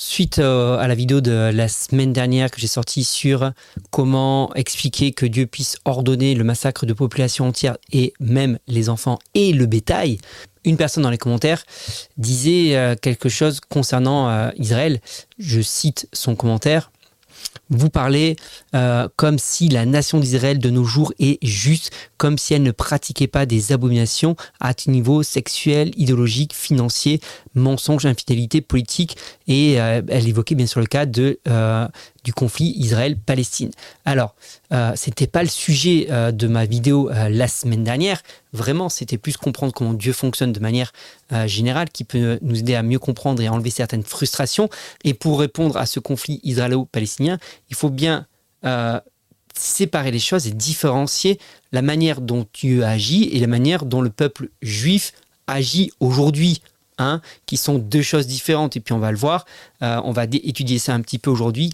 suite euh, à la vidéo de la semaine dernière que j'ai sortie sur comment expliquer que Dieu puisse ordonner le massacre de populations entières et même les enfants et le bétail, une personne dans les commentaires disait euh, quelque chose concernant euh, Israël. Je cite son commentaire vous parlez euh, comme si la nation d'Israël de nos jours est juste, comme si elle ne pratiquait pas des abominations à tout niveau sexuel, idéologique, financier, mensonge, infidélité, politique. Et euh, elle évoquait bien sûr le cas de, euh, du conflit Israël-Palestine. Alors, euh, c'était pas le sujet euh, de ma vidéo euh, la semaine dernière. Vraiment, c'était plus comprendre comment Dieu fonctionne de manière générale, qui peut nous aider à mieux comprendre et à enlever certaines frustrations. Et pour répondre à ce conflit israélo-palestinien, il faut bien séparer les choses et différencier la manière dont Dieu agit et la manière dont le peuple juif agit aujourd'hui. Hein, qui sont deux choses différentes et puis on va le voir, on va étudier ça un petit peu aujourd'hui,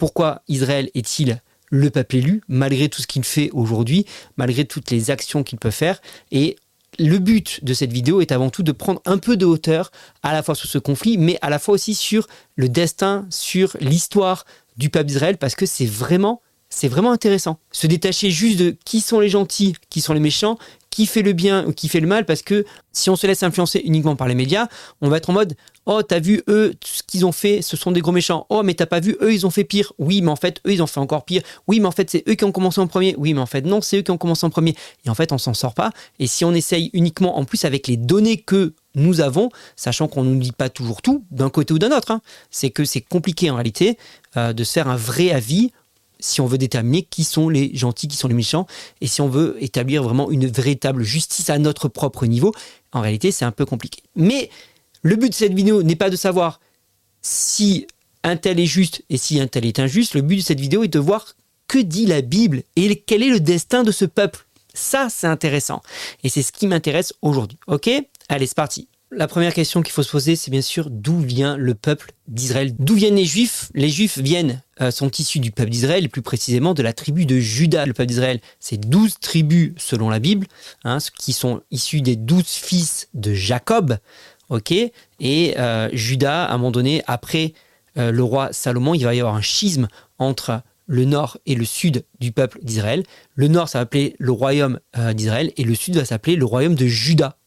pourquoi Israël est-il le peuple élu, malgré tout ce qu'il fait aujourd'hui, malgré toutes les actions qu'il peut faire. Et le but de cette vidéo est avant tout de prendre un peu de hauteur à la fois sur ce conflit, mais à la fois aussi sur le destin, sur l'histoire du peuple d'Israël, parce que c'est vraiment, c'est vraiment intéressant. Se détacher juste de qui sont les gentils, qui sont les méchants, qui fait le bien ou qui fait le mal, parce que si on se laisse influencer uniquement par les médias, on va être en mode Oh, t'as vu eux, ce qu'ils ont fait, ce sont des gros méchants. Oh, mais t'as pas vu, eux, ils ont fait pire. Oui, mais en fait, eux, ils ont fait encore pire. Oui, mais en fait, c'est eux qui ont commencé en premier. Oui, mais en fait, non, c'est eux qui ont commencé en premier. Et en fait, on s'en sort pas. Et si on essaye uniquement, en plus, avec les données que nous avons, sachant qu'on ne nous dit pas toujours tout, d'un côté ou d'un autre, hein, c'est que c'est compliqué en réalité euh, de se faire un vrai avis si on veut déterminer qui sont les gentils, qui sont les méchants, et si on veut établir vraiment une véritable justice à notre propre niveau, en réalité c'est un peu compliqué. Mais le but de cette vidéo n'est pas de savoir si un tel est juste et si un tel est injuste, le but de cette vidéo est de voir que dit la Bible et quel est le destin de ce peuple. Ça, c'est intéressant. Et c'est ce qui m'intéresse aujourd'hui. Ok? Allez, c'est parti. La première question qu'il faut se poser, c'est bien sûr d'où vient le peuple d'Israël? D'où viennent les Juifs? Les Juifs viennent, euh, sont issus du peuple d'Israël, plus précisément de la tribu de Juda. Le peuple d'Israël, c'est douze tribus selon la Bible, hein, qui sont issus des douze fils de Jacob. Et euh, Juda, à un moment donné, après euh, le roi Salomon, il va y avoir un schisme entre le nord et le sud du peuple d'Israël. Le nord, ça va s'appeler le royaume d'Israël, et le sud va s'appeler le royaume de Juda.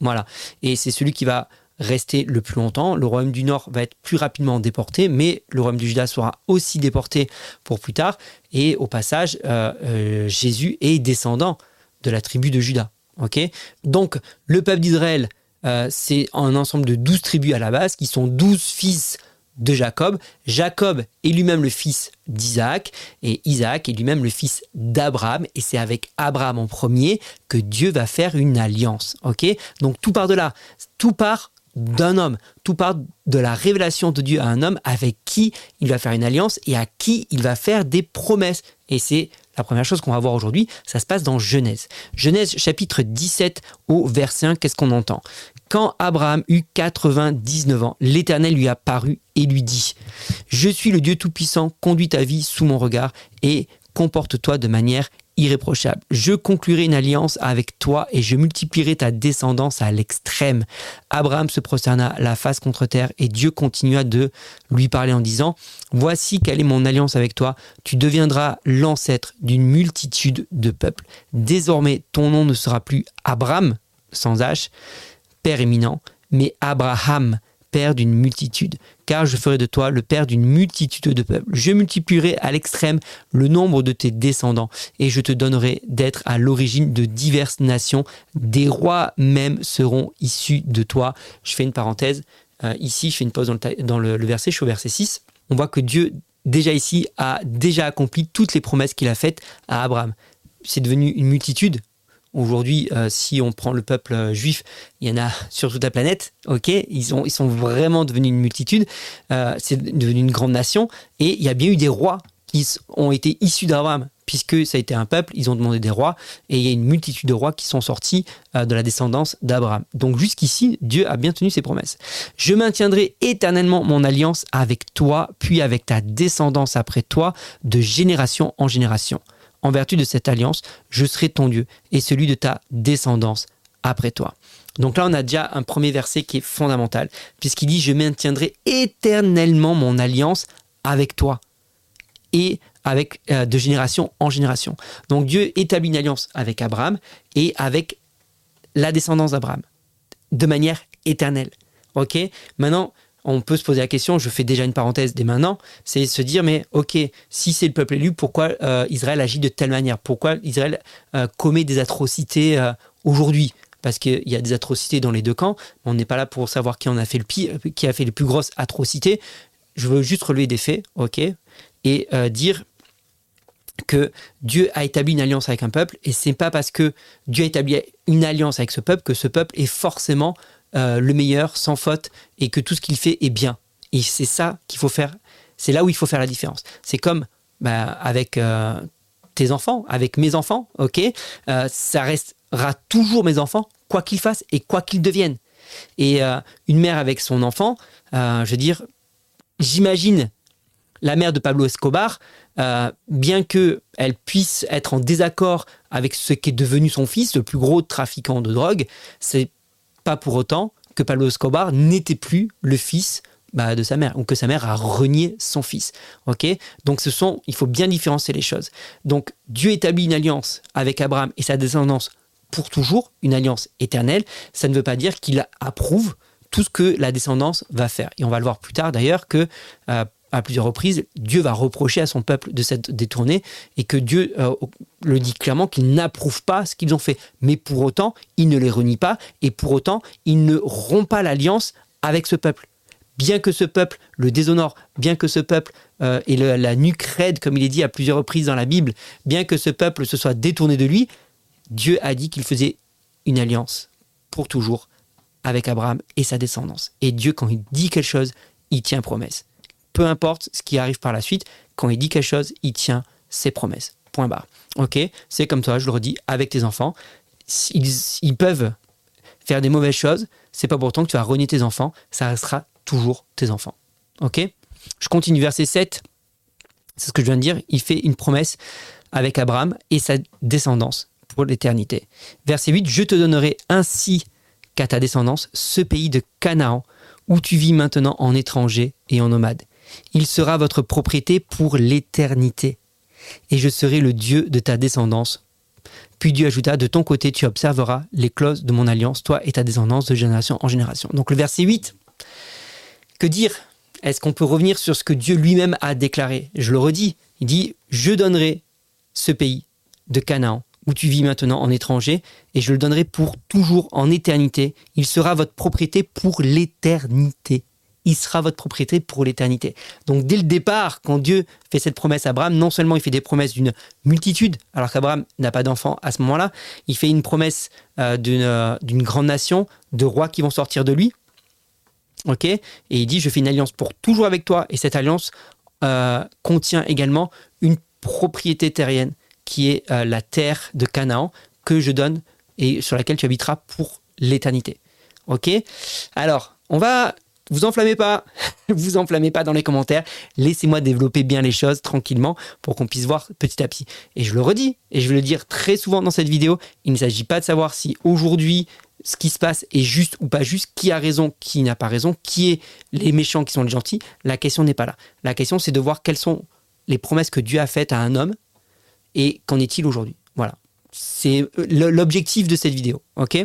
Voilà. Et c'est celui qui va rester le plus longtemps. Le royaume du Nord va être plus rapidement déporté, mais le royaume du Juda sera aussi déporté pour plus tard. Et au passage, euh, euh, Jésus est descendant de la tribu de Juda. ok? Donc, le peuple d'Israël, euh, c'est un ensemble de douze tribus à la base, qui sont douze fils de Jacob. Jacob est lui-même le fils d'Isaac et Isaac est lui-même le fils d'Abraham et c'est avec Abraham en premier que Dieu va faire une alliance. Ok? Donc tout part de là, tout part d'un homme, tout part de la révélation de Dieu à un homme avec qui il va faire une alliance et à qui il va faire des promesses. Et c'est la première chose qu'on va voir aujourd'hui, ça se passe dans Genèse. Genèse chapitre 17 au verset 1, qu'est-ce qu'on entend? Quand Abraham eut 99 ans, l'Éternel lui apparut et lui dit, Je suis le Dieu Tout-Puissant, conduis ta vie sous mon regard et comporte-toi de manière irréprochable. Je conclurai une alliance avec toi et je multiplierai ta descendance à l'extrême. Abraham se prosterna la face contre terre et Dieu continua de lui parler en disant, Voici quelle est mon alliance avec toi, tu deviendras l'ancêtre d'une multitude de peuples. Désormais, ton nom ne sera plus Abraham, sans H, Père éminent, mais Abraham, père d'une multitude, car je ferai de toi le père d'une multitude de peuples. Je multiplierai à l'extrême le nombre de tes descendants, et je te donnerai d'être à l'origine de diverses nations. Des rois même seront issus de toi. Je fais une parenthèse. Euh, ici, je fais une pause dans, le, dans le verset, je suis au verset 6. On voit que Dieu, déjà ici, a déjà accompli toutes les promesses qu'il a faites à Abraham. C'est devenu une multitude, Aujourd'hui, euh, si on prend le peuple euh, juif, il y en a sur toute la planète, ok ils, ont, sont vraiment devenus une multitude, euh, c'est devenu une grande nation, et il y a bien eu des rois qui ont été issus d'Abraham, puisque ça a été un peuple, ils ont demandé des rois, et il y a une multitude de rois qui sont sortis de la descendance d'Abraham. Donc jusqu'ici, Dieu a bien tenu ses promesses. Je maintiendrai éternellement mon alliance avec toi, puis avec ta descendance après toi, de génération en génération. En vertu de cette alliance, je serai ton Dieu et celui de ta descendance après toi. Donc là, on a déjà un premier verset qui est fondamental, puisqu'il dit, je maintiendrai éternellement mon alliance avec toi et avec euh, de génération en génération. Donc Dieu établit une alliance avec Abraham et avec la descendance d'Abraham de manière éternelle. Ok? Maintenant, on peut se poser la question, je fais déjà une parenthèse dès maintenant, c'est se dire, mais ok, si c'est le peuple élu, pourquoi euh, Israël agit de telle manière? Pourquoi Israël euh, commet des atrocités aujourd'hui? Parce qu'il y a des atrocités dans les deux camps. On n'est pas là pour savoir qui en a fait le pire, qui a fait les plus grosses atrocités. Je veux juste relever des faits, ok, et dire que Dieu a établi une alliance avec un peuple, et c'est pas parce que Dieu a établi une alliance avec ce peuple que ce peuple est forcément euh, le meilleur, sans faute, et que tout ce qu'il fait est bien. Et c'est ça qu'il faut faire. C'est là où il faut faire la différence. C'est comme bah, avec euh, tes enfants, avec mes enfants, ok euh, Ça restera toujours mes enfants, quoi qu'ils fassent et quoi qu'ils deviennent. Et une mère avec son enfant, je veux dire, j'imagine la mère de Pablo Escobar, bien qu'elle puisse être en désaccord avec ce qui est devenu son fils, le plus gros trafiquant de drogue, c'est pas pour autant que Pablo Escobar n'était plus le fils bah, de sa mère, ou que sa mère a renié son fils. Ok? Donc ce sont, il faut bien différencier les choses. Donc Dieu établit une alliance avec Abraham et sa descendance pour toujours, une alliance éternelle. Ça ne veut pas dire qu'il approuve tout ce que la descendance va faire. Et on va le voir plus tard d'ailleurs que euh, à plusieurs reprises, Dieu va reprocher à son peuple de s'être détourné et que Dieu euh, le dit clairement qu'il n'approuve pas ce qu'ils ont fait. Mais pour autant, il ne les renie pas et pour autant, il ne rompt pas l'alliance avec ce peuple. Bien que ce peuple le déshonore, bien que ce peuple euh, ait la nuque comme il est dit à plusieurs reprises dans la Bible, bien que ce peuple se soit détourné de lui, Dieu a dit qu'il faisait une alliance pour toujours avec Abraham et sa descendance. Et Dieu, quand il dit quelque chose, il tient promesse peu importe ce qui arrive par la suite, quand il dit quelque chose, il tient ses promesses. Point barre. Ok C'est comme toi, je le redis, avec tes enfants. Ils, peuvent faire des mauvaises choses, c'est pas pourtant que tu vas renier tes enfants, ça restera toujours tes enfants. Ok Je continue, verset 7. C'est ce que je viens de dire. Il fait une promesse avec Abraham et sa descendance pour l'éternité. Verset 8 Je te donnerai ainsi qu'à ta descendance ce pays de Canaan où tu vis maintenant en étranger et en nomade. Il sera votre propriété pour l'éternité, et je serai le Dieu de ta descendance. Puis Dieu ajouta, de ton côté tu observeras les clauses de mon alliance, toi et ta descendance de génération en génération. Donc le verset 8, que dire? Est-ce qu'on peut revenir sur ce que Dieu lui-même a déclaré? Je le redis, il dit, je donnerai ce pays de Canaan où tu vis maintenant en étranger, et je le donnerai pour toujours en éternité. Il sera votre propriété pour l'éternité il sera votre propriété pour l'éternité. Donc dès le départ, quand Dieu fait cette promesse à Abraham, non seulement il fait des promesses d'une multitude, alors qu'Abraham n'a pas d'enfant à ce moment-là, il fait une promesse euh, euh, d'une grande nation, de rois qui vont sortir de lui. Ok? Et il dit, je fais une alliance pour toujours avec toi, et cette alliance euh, contient également une propriété terrienne, qui est la terre de Canaan, que je donne et sur laquelle tu habiteras pour l'éternité. Ok? Alors, on va vous enflammez pas, vous enflammez pas dans les commentaires. Laissez-moi développer bien les choses tranquillement pour qu'on puisse voir petit à petit. Et je le redis, et je vais le dire très souvent dans cette vidéo, il ne s'agit pas de savoir si aujourd'hui ce qui se passe est juste ou pas juste, qui a raison, qui n'a pas raison, qui est les méchants, qui sont les gentils. La question n'est pas là. La question c'est de voir quelles sont les promesses que Dieu a faites à un homme et qu'en est-il aujourd'hui. Voilà. C'est l'objectif de cette vidéo. Ok?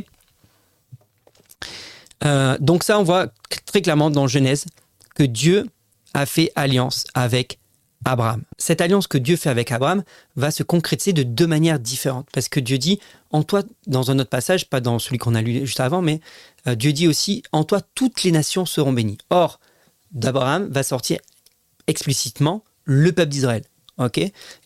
Euh, donc ça, on voit très clairement dans Genèse que Dieu a fait alliance avec Abraham. Cette alliance que Dieu fait avec Abraham va se concrétiser de deux manières différentes. Parce que Dieu dit, en toi, dans un autre passage, pas dans celui qu'on a lu juste avant, mais euh, Dieu dit aussi, en toi, toutes les nations seront bénies. Or, d'Abraham va sortir explicitement le peuple d'Israël.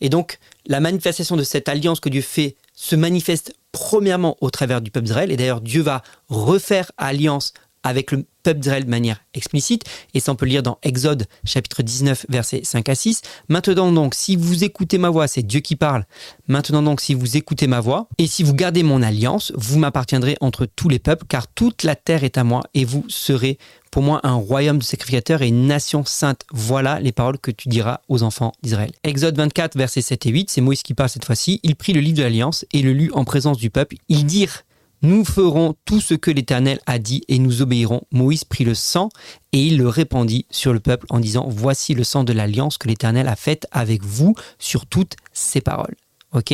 Et donc, la manifestation de cette alliance que Dieu fait se manifeste premièrement au travers du peuple d'Israël, et d'ailleurs Dieu va refaire alliance avec le peuple d'Israël de manière explicite, et ça on peut lire dans Exode chapitre 19 versets 5 à 6. Maintenant donc, si vous écoutez ma voix, c'est Dieu qui parle, maintenant donc si vous écoutez ma voix, et si vous gardez mon alliance, vous m'appartiendrez entre tous les peuples, car toute la terre est à moi, et vous serez pour moi un royaume de sacrificateurs et une nation sainte. Voilà les paroles que tu diras aux enfants d'Israël. Exode 24, versets 7 et 8, c'est Moïse qui parle cette fois-ci. Il prit le livre de l'Alliance et le lut en présence du peuple. Ils dirent Nous ferons tout ce que l'Éternel a dit et nous obéirons. Moïse prit le sang et il le répandit sur le peuple en disant Voici le sang de l'alliance que l'Éternel a faite avec vous sur toutes ces paroles. Ok?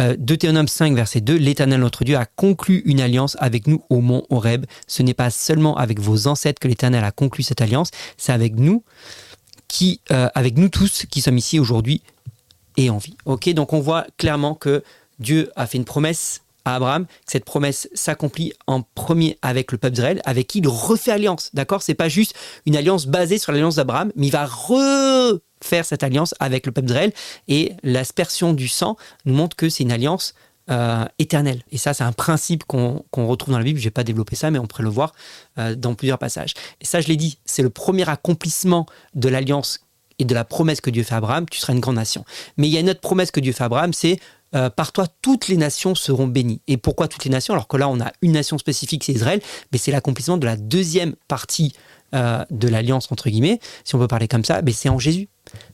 Euh, Deutéronome 5, verset 2 L'Éternel notre Dieu a conclu une alliance avec nous au mont Horeb. Ce n'est pas seulement avec vos ancêtres que l'Éternel a conclu cette alliance, c'est avec nous, qui, euh, avec nous tous qui sommes ici aujourd'hui et en vie. Ok? Donc on voit clairement que Dieu a fait une promesse à Abraham, que cette promesse s'accomplit en premier avec le peuple d'Israël, avec qui il refait alliance. D'accord? C'est pas juste une alliance basée sur l'alliance d'Abraham, mais il va refaire cette alliance avec le peuple d'Israël. Et l'aspersion du sang nous montre que c'est une alliance euh, éternelle. Et ça, c'est un principe qu'on retrouve dans la Bible. Je vais pas développer ça, mais on pourrait le voir euh, dans plusieurs passages. Et ça, je l'ai dit, c'est le premier accomplissement de l'alliance et de la promesse que Dieu fait à Abraham, tu seras une grande nation. Mais il y a une autre promesse que Dieu fait à Abraham, c'est euh, par toi, toutes les nations seront bénies. Et pourquoi toutes les nations? Alors que là, on a une nation spécifique, c'est Israël, mais c'est l'accomplissement de la deuxième partie euh, de l'alliance, entre guillemets, si on peut parler comme ça, mais c'est en Jésus.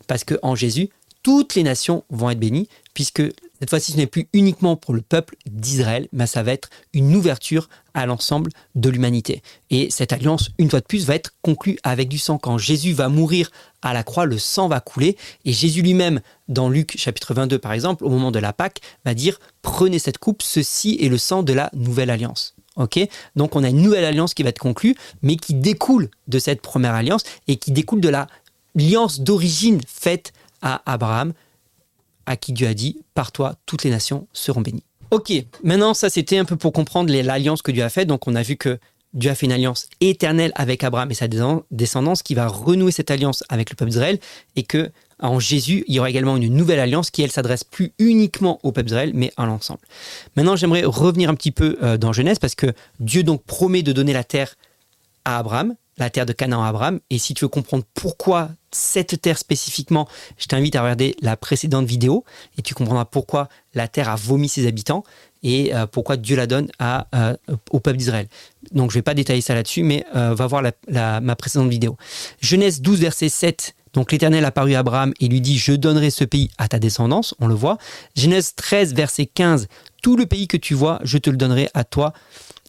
Parce que en Jésus, toutes les nations vont être bénies, puisque cette fois-ci, ce n'est plus uniquement pour le peuple d'Israël, mais ça va être une ouverture à l'ensemble de l'humanité. Et cette alliance, une fois de plus, va être conclue avec du sang. Quand Jésus va mourir à la croix, le sang va couler. Et Jésus lui-même, dans Luc chapitre 22 par exemple, au moment de la Pâque, va dire, prenez cette coupe, ceci est le sang de la nouvelle alliance. Donc on a une nouvelle alliance qui va être conclue, mais qui découle de cette première alliance et qui découle de l'alliance d'origine faite à Abraham, à qui Dieu a dit, par toi, toutes les nations seront bénies. Ok, maintenant ça c'était un peu pour comprendre l'alliance que Dieu a faite. Donc on a vu que Dieu a fait une alliance éternelle avec Abraham et sa descendance qui va renouer cette alliance avec le peuple d'Israël et que en Jésus, il y aura également une nouvelle alliance qui, elle, s'adresse plus uniquement au peuple d'Israël, mais à l'ensemble. Maintenant, j'aimerais revenir un petit peu euh, dans Genèse parce que Dieu donc promet de donner la terre à Abraham, la terre de Canaan à Abraham. Et si tu veux comprendre pourquoi cette terre spécifiquement, je t'invite à regarder la précédente vidéo et tu comprendras pourquoi la terre a vomi ses habitants et euh, pourquoi Dieu la donne euh, au peuple d'Israël. Donc je ne vais pas détailler ça là-dessus, mais euh, va voir ma précédente vidéo. Genèse 12, verset 7. Donc l'Éternel apparut à Abraham et lui dit, je donnerai ce pays à ta descendance, on le voit. Genèse 13, verset 15. Tout le pays que tu vois, je te le donnerai à toi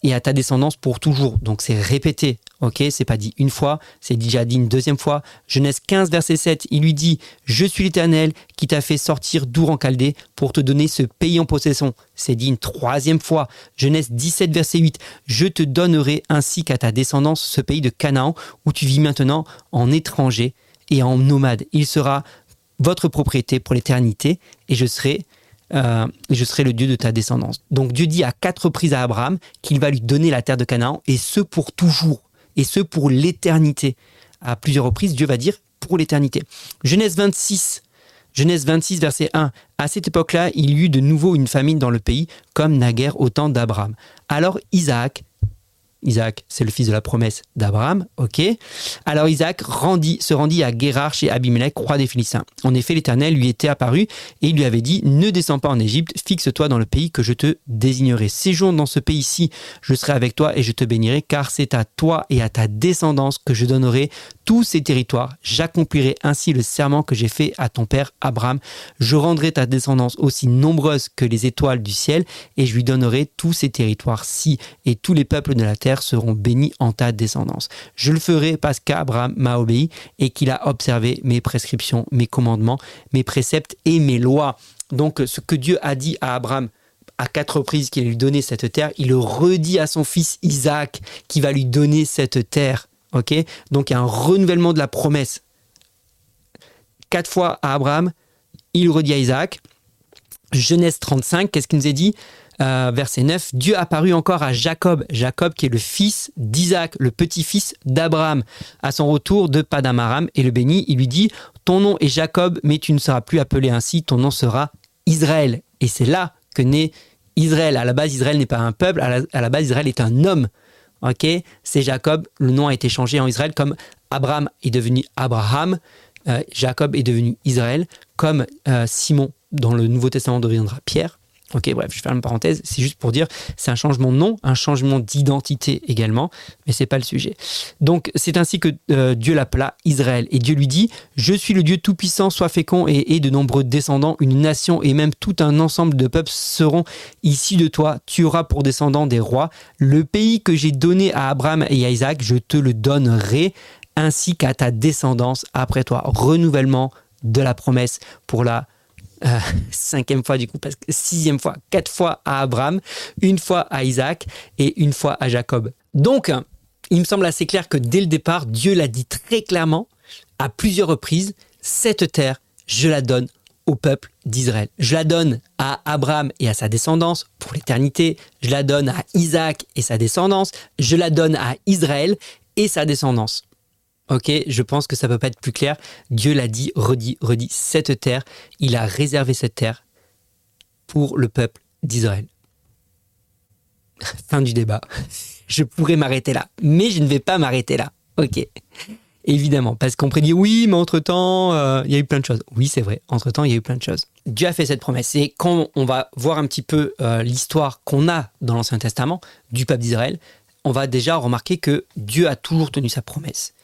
et à ta descendance pour toujours. Donc c'est répété, ok? C'est pas dit une fois, c'est déjà dit une deuxième fois. Genèse 15, verset 7, il lui dit Je suis l'Éternel qui t'a fait sortir d'Our en Chaldée pour te donner ce pays en possession. C'est dit une troisième fois. Genèse 17, verset 8 Je te donnerai ainsi qu'à ta descendance ce pays de Canaan où tu vis maintenant en étranger et en nomade. Il sera votre propriété pour l'éternité et je serai euh, je serai le Dieu de ta descendance. Donc Dieu dit à quatre reprises à Abraham qu'il va lui donner la terre de Canaan, et ce pour toujours, et ce pour l'éternité. À plusieurs reprises, Dieu va dire pour l'éternité. Genèse 26, Genèse 26, verset 1. À cette époque-là, il y eut de nouveau une famine dans le pays, comme naguère au temps d'Abraham. Alors Isaac Isaac, c'est le fils de la promesse d'Abraham, ok Alors Isaac se rendit à Guérar chez Abimelech, roi des Philistins. En effet, l'Éternel lui était apparu et il lui avait dit Ne descends pas en Égypte, fixe-toi dans le pays que je te désignerai. Séjourne dans ce pays-ci, je serai avec toi et je te bénirai, car c'est à toi et à ta descendance que je donnerai tous ces territoires. J'accomplirai ainsi le serment que j'ai fait à ton père Abraham. Je rendrai ta descendance aussi nombreuse que les étoiles du ciel et je lui donnerai tous ces territoires-ci et tous les peuples de la terre seront bénis en ta descendance. Je le ferai parce qu'Abraham m'a obéi et qu'il a observé mes prescriptions, mes commandements, mes préceptes et mes lois. Donc ce que Dieu a dit à Abraham, à quatre reprises qu'il lui donné cette terre, il le redit à son fils Isaac qui va lui donner cette terre. Donc il y a un renouvellement de la promesse. Quatre fois à Abraham, il redit à Isaac. Genèse 35, qu'est-ce qu'il nous est dit? Euh, verset 9, Dieu apparut encore à Jacob, Jacob qui est le fils d'Isaac, le petit-fils d'Abraham, à son retour de Padamaram, et le bénit, il lui dit, ton nom est Jacob, mais tu ne seras plus appelé ainsi, ton nom sera Israël. Et c'est là que naît Israël. À la base, Israël n'est pas un peuple, à la, base, Israël est un homme. Ok, c'est Jacob. Le nom a été changé en Israël comme Abraham est devenu Abraham, euh, Jacob est devenu Israël, comme euh, Simon dans le Nouveau Testament deviendra Pierre. Ok, bref, je ferme une parenthèse. C'est juste pour dire, c'est un changement de nom, un changement d'identité également, mais c'est pas le sujet. Donc, c'est ainsi que euh, Dieu l'appela Israël. Et Dieu lui dit Je suis le Dieu tout-puissant, sois fécond et aie de nombreux descendants. Une nation et même tout un ensemble de peuples seront ici de toi. Tu auras pour descendants des rois. Le pays que j'ai donné à Abraham et à Isaac, je te le donnerai, ainsi qu'à ta descendance après toi. Renouvellement de la promesse pour la euh, cinquième fois du coup, parce que sixième fois, quatre fois à Abraham, une fois à Isaac et une fois à Jacob. Donc, il me semble assez clair que dès le départ, Dieu l'a dit très clairement, à plusieurs reprises, cette terre, je la donne au peuple d'Israël. Je la donne à Abraham et à sa descendance pour l'éternité. Je la donne à Isaac et sa descendance. Je la donne à Israël et sa descendance. Ok, je pense que ça peut pas être plus clair. Dieu l'a dit, redit, redit. Cette terre, il a réservé cette terre pour le peuple d'Israël. fin du débat. Je pourrais m'arrêter là, mais je ne vais pas m'arrêter là. Ok. Évidemment, parce qu'on prédit oui, mais entre-temps, euh, il y a eu plein de choses. Oui, c'est vrai, entre-temps, il y a eu plein de choses. Dieu a fait cette promesse. Et quand on va voir un petit peu euh, l'histoire qu'on a dans l'Ancien Testament du peuple d'Israël, on va déjà remarquer que Dieu a toujours tenu sa promesse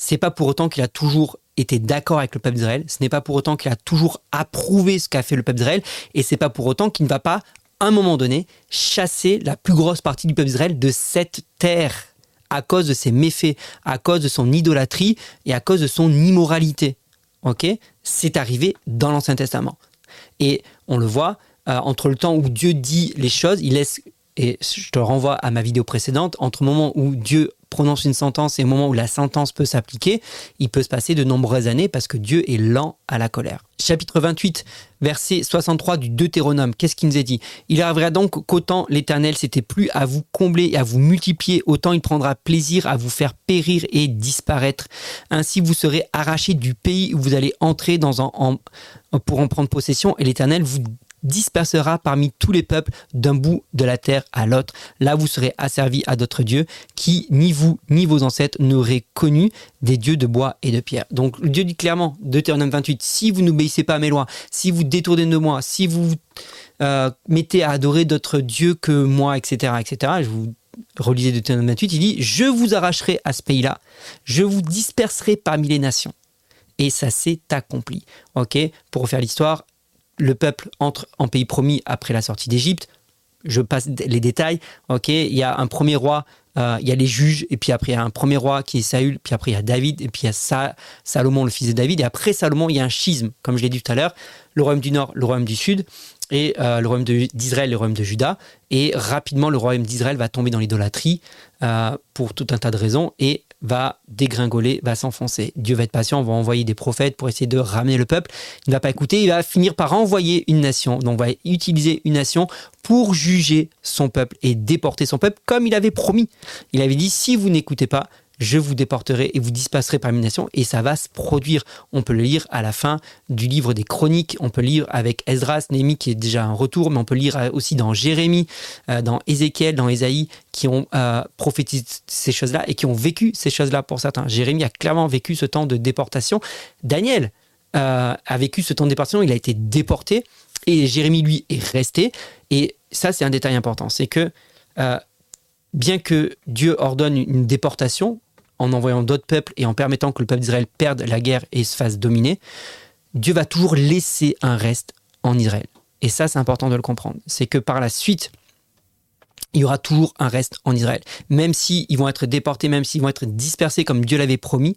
c'est pas pour autant qu'il a toujours été d'accord avec le peuple d'Israël, ce n'est pas pour autant qu'il a toujours approuvé ce qu'a fait le peuple d'Israël, et c'est pas pour autant qu'il ne va pas, à un moment donné, chasser la plus grosse partie du peuple d'Israël de cette terre à cause de ses méfaits, à cause de son idolâtrie et à cause de son immoralité. Ok? C'est arrivé dans l'Ancien Testament. Et on le voit, euh, entre le temps où Dieu dit les choses, il laisse, et je te renvoie à ma vidéo précédente, entre le moment où Dieu prononce une sentence et au moment où la sentence peut s'appliquer, il peut se passer de nombreuses années parce que Dieu est lent à la colère. Chapitre 28, verset 63 du Deutéronome, qu'est-ce qu'il nous est dit? Il arrivera donc qu'autant l'Éternel s'était plus à vous combler et à vous multiplier, autant il prendra plaisir à vous faire périr et disparaître. Ainsi vous serez arrachés du pays où vous allez entrer dans un, pour en prendre possession et l'Éternel vous dispersera parmi tous les peuples d'un bout de la terre à l'autre. Là, vous serez asservis à d'autres dieux qui, ni vous, ni vos ancêtres, n'auraient connu des dieux de bois et de pierre. Donc, Dieu dit clairement, Deutéronome 28, si vous n'obéissez pas à mes lois, si vous détournez de moi, si vous euh, mettez à adorer d'autres dieux que moi, etc., etc., je vous relisez Deutéronome 28, il dit, je vous arracherai à ce pays-là, je vous disperserai parmi les nations et ça s'est accompli. Ok, pour refaire l'histoire, le peuple entre en pays promis après la sortie d'Égypte. Je passe les détails. Il y a un premier roi, euh, il y a les juges, et puis après il y a un premier roi qui est Saül, puis après il y a David, et puis il y a Salomon, le fils de David, et après Salomon, il y a un schisme, comme je l'ai dit tout à l'heure, le royaume du nord, le royaume du sud, et euh, le royaume d'Israël, le royaume de Juda. Et rapidement, le royaume d'Israël va tomber dans l'idolâtrie euh, pour tout un tas de raisons et va dégringoler, va s'enfoncer. Dieu va être patient, va envoyer des prophètes pour essayer de ramener le peuple. Il ne va pas écouter, il va finir par envoyer une nation. Donc, on va utiliser une nation pour juger son peuple et déporter son peuple comme il avait promis. Il avait dit si vous n'écoutez pas, je vous déporterai et vous disperserez parmi les nations, et ça va se produire. On peut le lire à la fin du livre des chroniques, on peut lire avec Esdras, Néhémie qui est déjà un retour, mais on peut lire aussi dans Jérémie, euh, dans Ézéchiel, dans Ésaïe, qui ont euh, prophétisé ces choses-là et qui ont vécu ces choses-là pour certains. Jérémie a clairement vécu ce temps de déportation. Daniel euh, a vécu ce temps de déportation, il a été déporté, et Jérémie, lui, est resté. Et ça, c'est un détail important, c'est que bien que Dieu ordonne une déportation, en envoyant d'autres peuples et en permettant que le peuple d'Israël perde la guerre et se fasse dominer, Dieu va toujours laisser un reste en Israël. Et ça, c'est important de le comprendre. C'est que par la suite, il y aura toujours un reste en Israël. Même s'ils vont être déportés, même s'ils vont être dispersés comme Dieu l'avait promis,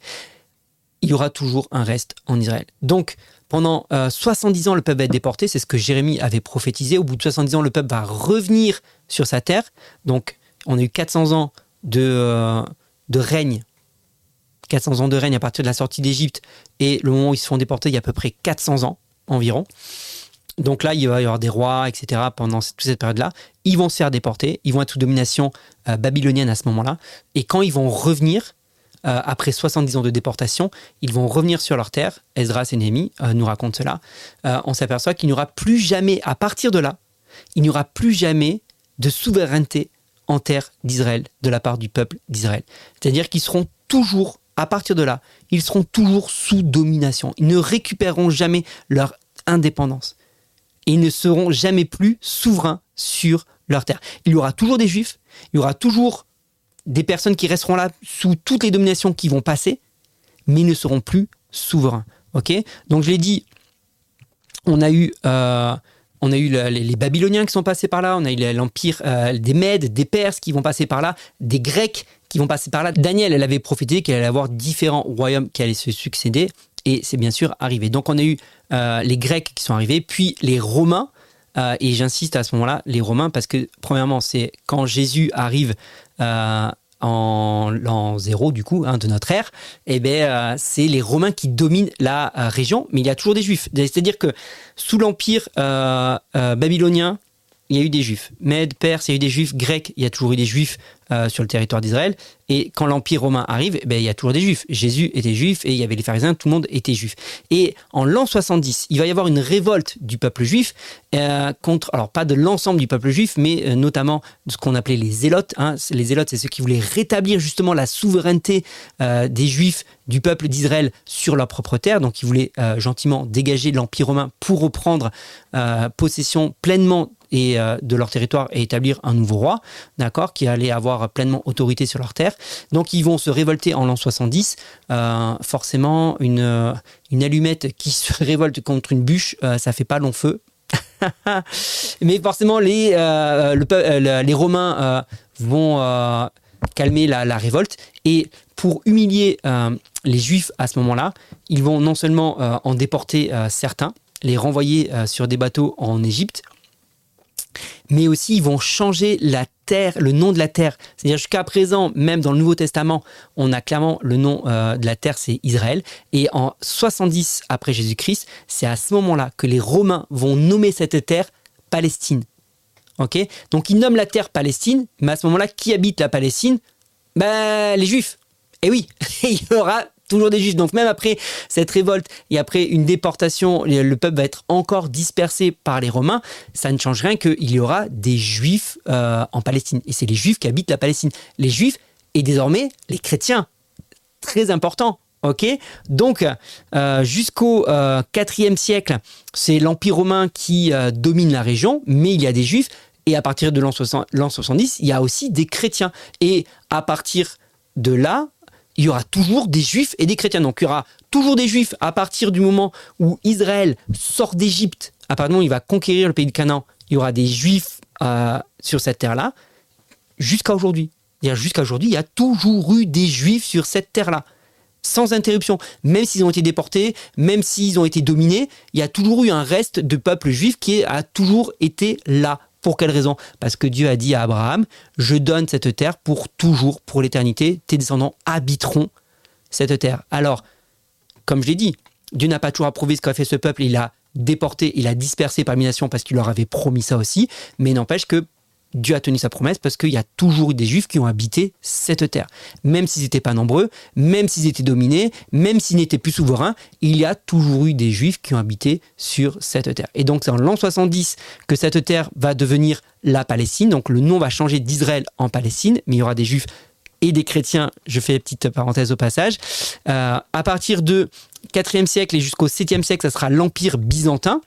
il y aura toujours un reste en Israël. Donc, pendant 70 euh, ans, le peuple va être déporté. C'est ce que Jérémie avait prophétisé. Au bout de 70 ans, le peuple va revenir sur sa terre. Donc, on a eu 400 ans de, euh, de règne 400 ans de règne à partir de la sortie d'Égypte et le moment où ils se font déporter, il y a à peu près 400 ans environ. Donc là, il va y avoir des rois, etc. pendant toute cette période-là. Ils vont se faire déporter, ils vont être sous domination euh, babylonienne à ce moment-là. Et quand ils vont revenir, euh, après 70 ans de déportation, ils vont revenir sur leur terre. Esdras et Néhémie euh, nous racontent cela. on s'aperçoit qu'il n'y aura plus jamais, à partir de là, il n'y aura plus jamais de souveraineté en terre d'Israël de la part du peuple d'Israël. C'est-à-dire qu'ils seront toujours à partir de là, ils seront toujours sous domination. Ils ne récupéreront jamais leur indépendance. et ne seront jamais plus souverains sur leur terre. Il y aura toujours des juifs, il y aura toujours des personnes qui resteront là sous toutes les dominations qui vont passer, mais ils ne seront plus souverains. Ok? Donc je l'ai dit, on a eu, euh, on a eu les, Babyloniens qui sont passés par là, on a eu l'empire euh, des Mèdes, des Perses qui vont passer par là, des Grecs qui vont passer par là. Daniel, elle avait profité qu'il allait avoir différents royaumes qui allaient se succéder, et c'est bien sûr arrivé. Donc on a eu euh, les Grecs qui sont arrivés, puis les Romains. et j'insiste à ce moment-là, les Romains, parce que premièrement, c'est quand Jésus arrive en l'an zéro du coup hein, de notre ère, eh ben, euh, c'est les Romains qui dominent la euh, région, mais il y a toujours des Juifs. C'est-à-dire que sous l'empire euh, babylonien, il y a eu des juifs. Mèdes, Perse, il y a eu des juifs. Grecs, il y a toujours eu des juifs euh, sur le territoire d'Israël. Et quand l'Empire romain arrive, eh ben, il y a toujours des juifs. Jésus était juif et il y avait les pharisiens, tout le monde était juif. Et en l'an 70, il va y avoir une révolte du peuple juif euh, contre, alors pas de l'ensemble du peuple juif, mais euh, notamment ce qu'on appelait les zélotes. Hein. Les zélotes, c'est ceux qui voulaient rétablir justement la souveraineté des juifs du peuple d'Israël sur leur propre terre. Donc ils voulaient gentiment dégager l'Empire romain pour reprendre possession pleinement et euh, de leur territoire et établir un nouveau roi, d'accord, qui allait avoir pleinement autorité sur leur terre. Donc ils vont se révolter en l'an 70. Euh, forcément, une, euh, une allumette qui se révolte contre une bûche, ça fait pas long feu. Mais forcément, les, Romains vont calmer la, révolte. Et pour humilier les Juifs à ce moment-là, ils vont non seulement en déporter certains, les renvoyer sur des bateaux en Égypte, mais aussi ils vont changer la terre, le nom de la terre. C'est-à-dire jusqu'à présent, même dans le Nouveau Testament, on a clairement le nom euh, de la terre, c'est Israël. Et en 70 après Jésus-Christ, c'est à ce moment-là que les Romains vont nommer cette terre Palestine. Ok? Donc ils nomment la terre Palestine, mais à ce moment-là, qui habite la Palestine? Ben, Les Juifs. Et oui, il y aura toujours des juifs. Donc même après cette révolte et après une déportation, le peuple va être encore dispersé par les Romains. Ça ne change rien qu'il y aura des juifs euh, en Palestine. Et c'est les juifs qui habitent la Palestine. Les juifs et désormais les chrétiens. Très important. Ok, donc euh, jusqu'au euh, IVe siècle, c'est l'Empire romain qui euh, domine la région, mais il y a des juifs. Et à partir de l'an 70, il y a aussi des chrétiens. Et à partir de là, il y aura toujours des juifs et des chrétiens. Donc il y aura toujours des juifs à partir du moment où Israël sort d'Égypte, à où il va conquérir le pays de Canaan, il y aura des juifs euh, sur cette terre-là, jusqu'à aujourd'hui. Jusqu'à aujourd'hui, il y a toujours eu des juifs sur cette terre-là, sans interruption. Même s'ils ont été déportés, même s'ils ont été dominés, il y a toujours eu un reste de peuple juif qui a toujours été là pour quelle raison? Parce que Dieu a dit à Abraham, je donne cette terre pour toujours, pour l'éternité, tes descendants habiteront cette terre. Alors, comme je l'ai dit, Dieu n'a pas toujours approuvé ce qu'a fait ce peuple, il a déporté, il a dispersé parmi les nations parce qu'il leur avait promis ça aussi, mais n'empêche que Dieu a tenu sa promesse parce qu'il y a toujours eu des juifs qui ont habité cette terre. Même s'ils n'étaient pas nombreux, même s'ils étaient dominés, même s'ils n'étaient plus souverains, il y a toujours eu des juifs qui ont habité sur cette terre. Et donc c'est en l'an 70 que cette terre va devenir la Palestine. Donc le nom va changer d'Israël en Palestine, mais il y aura des juifs et des chrétiens. Je fais une petite parenthèse au passage. Euh, à partir de 4e siècle et jusqu'au 7e siècle, ça sera l'Empire byzantin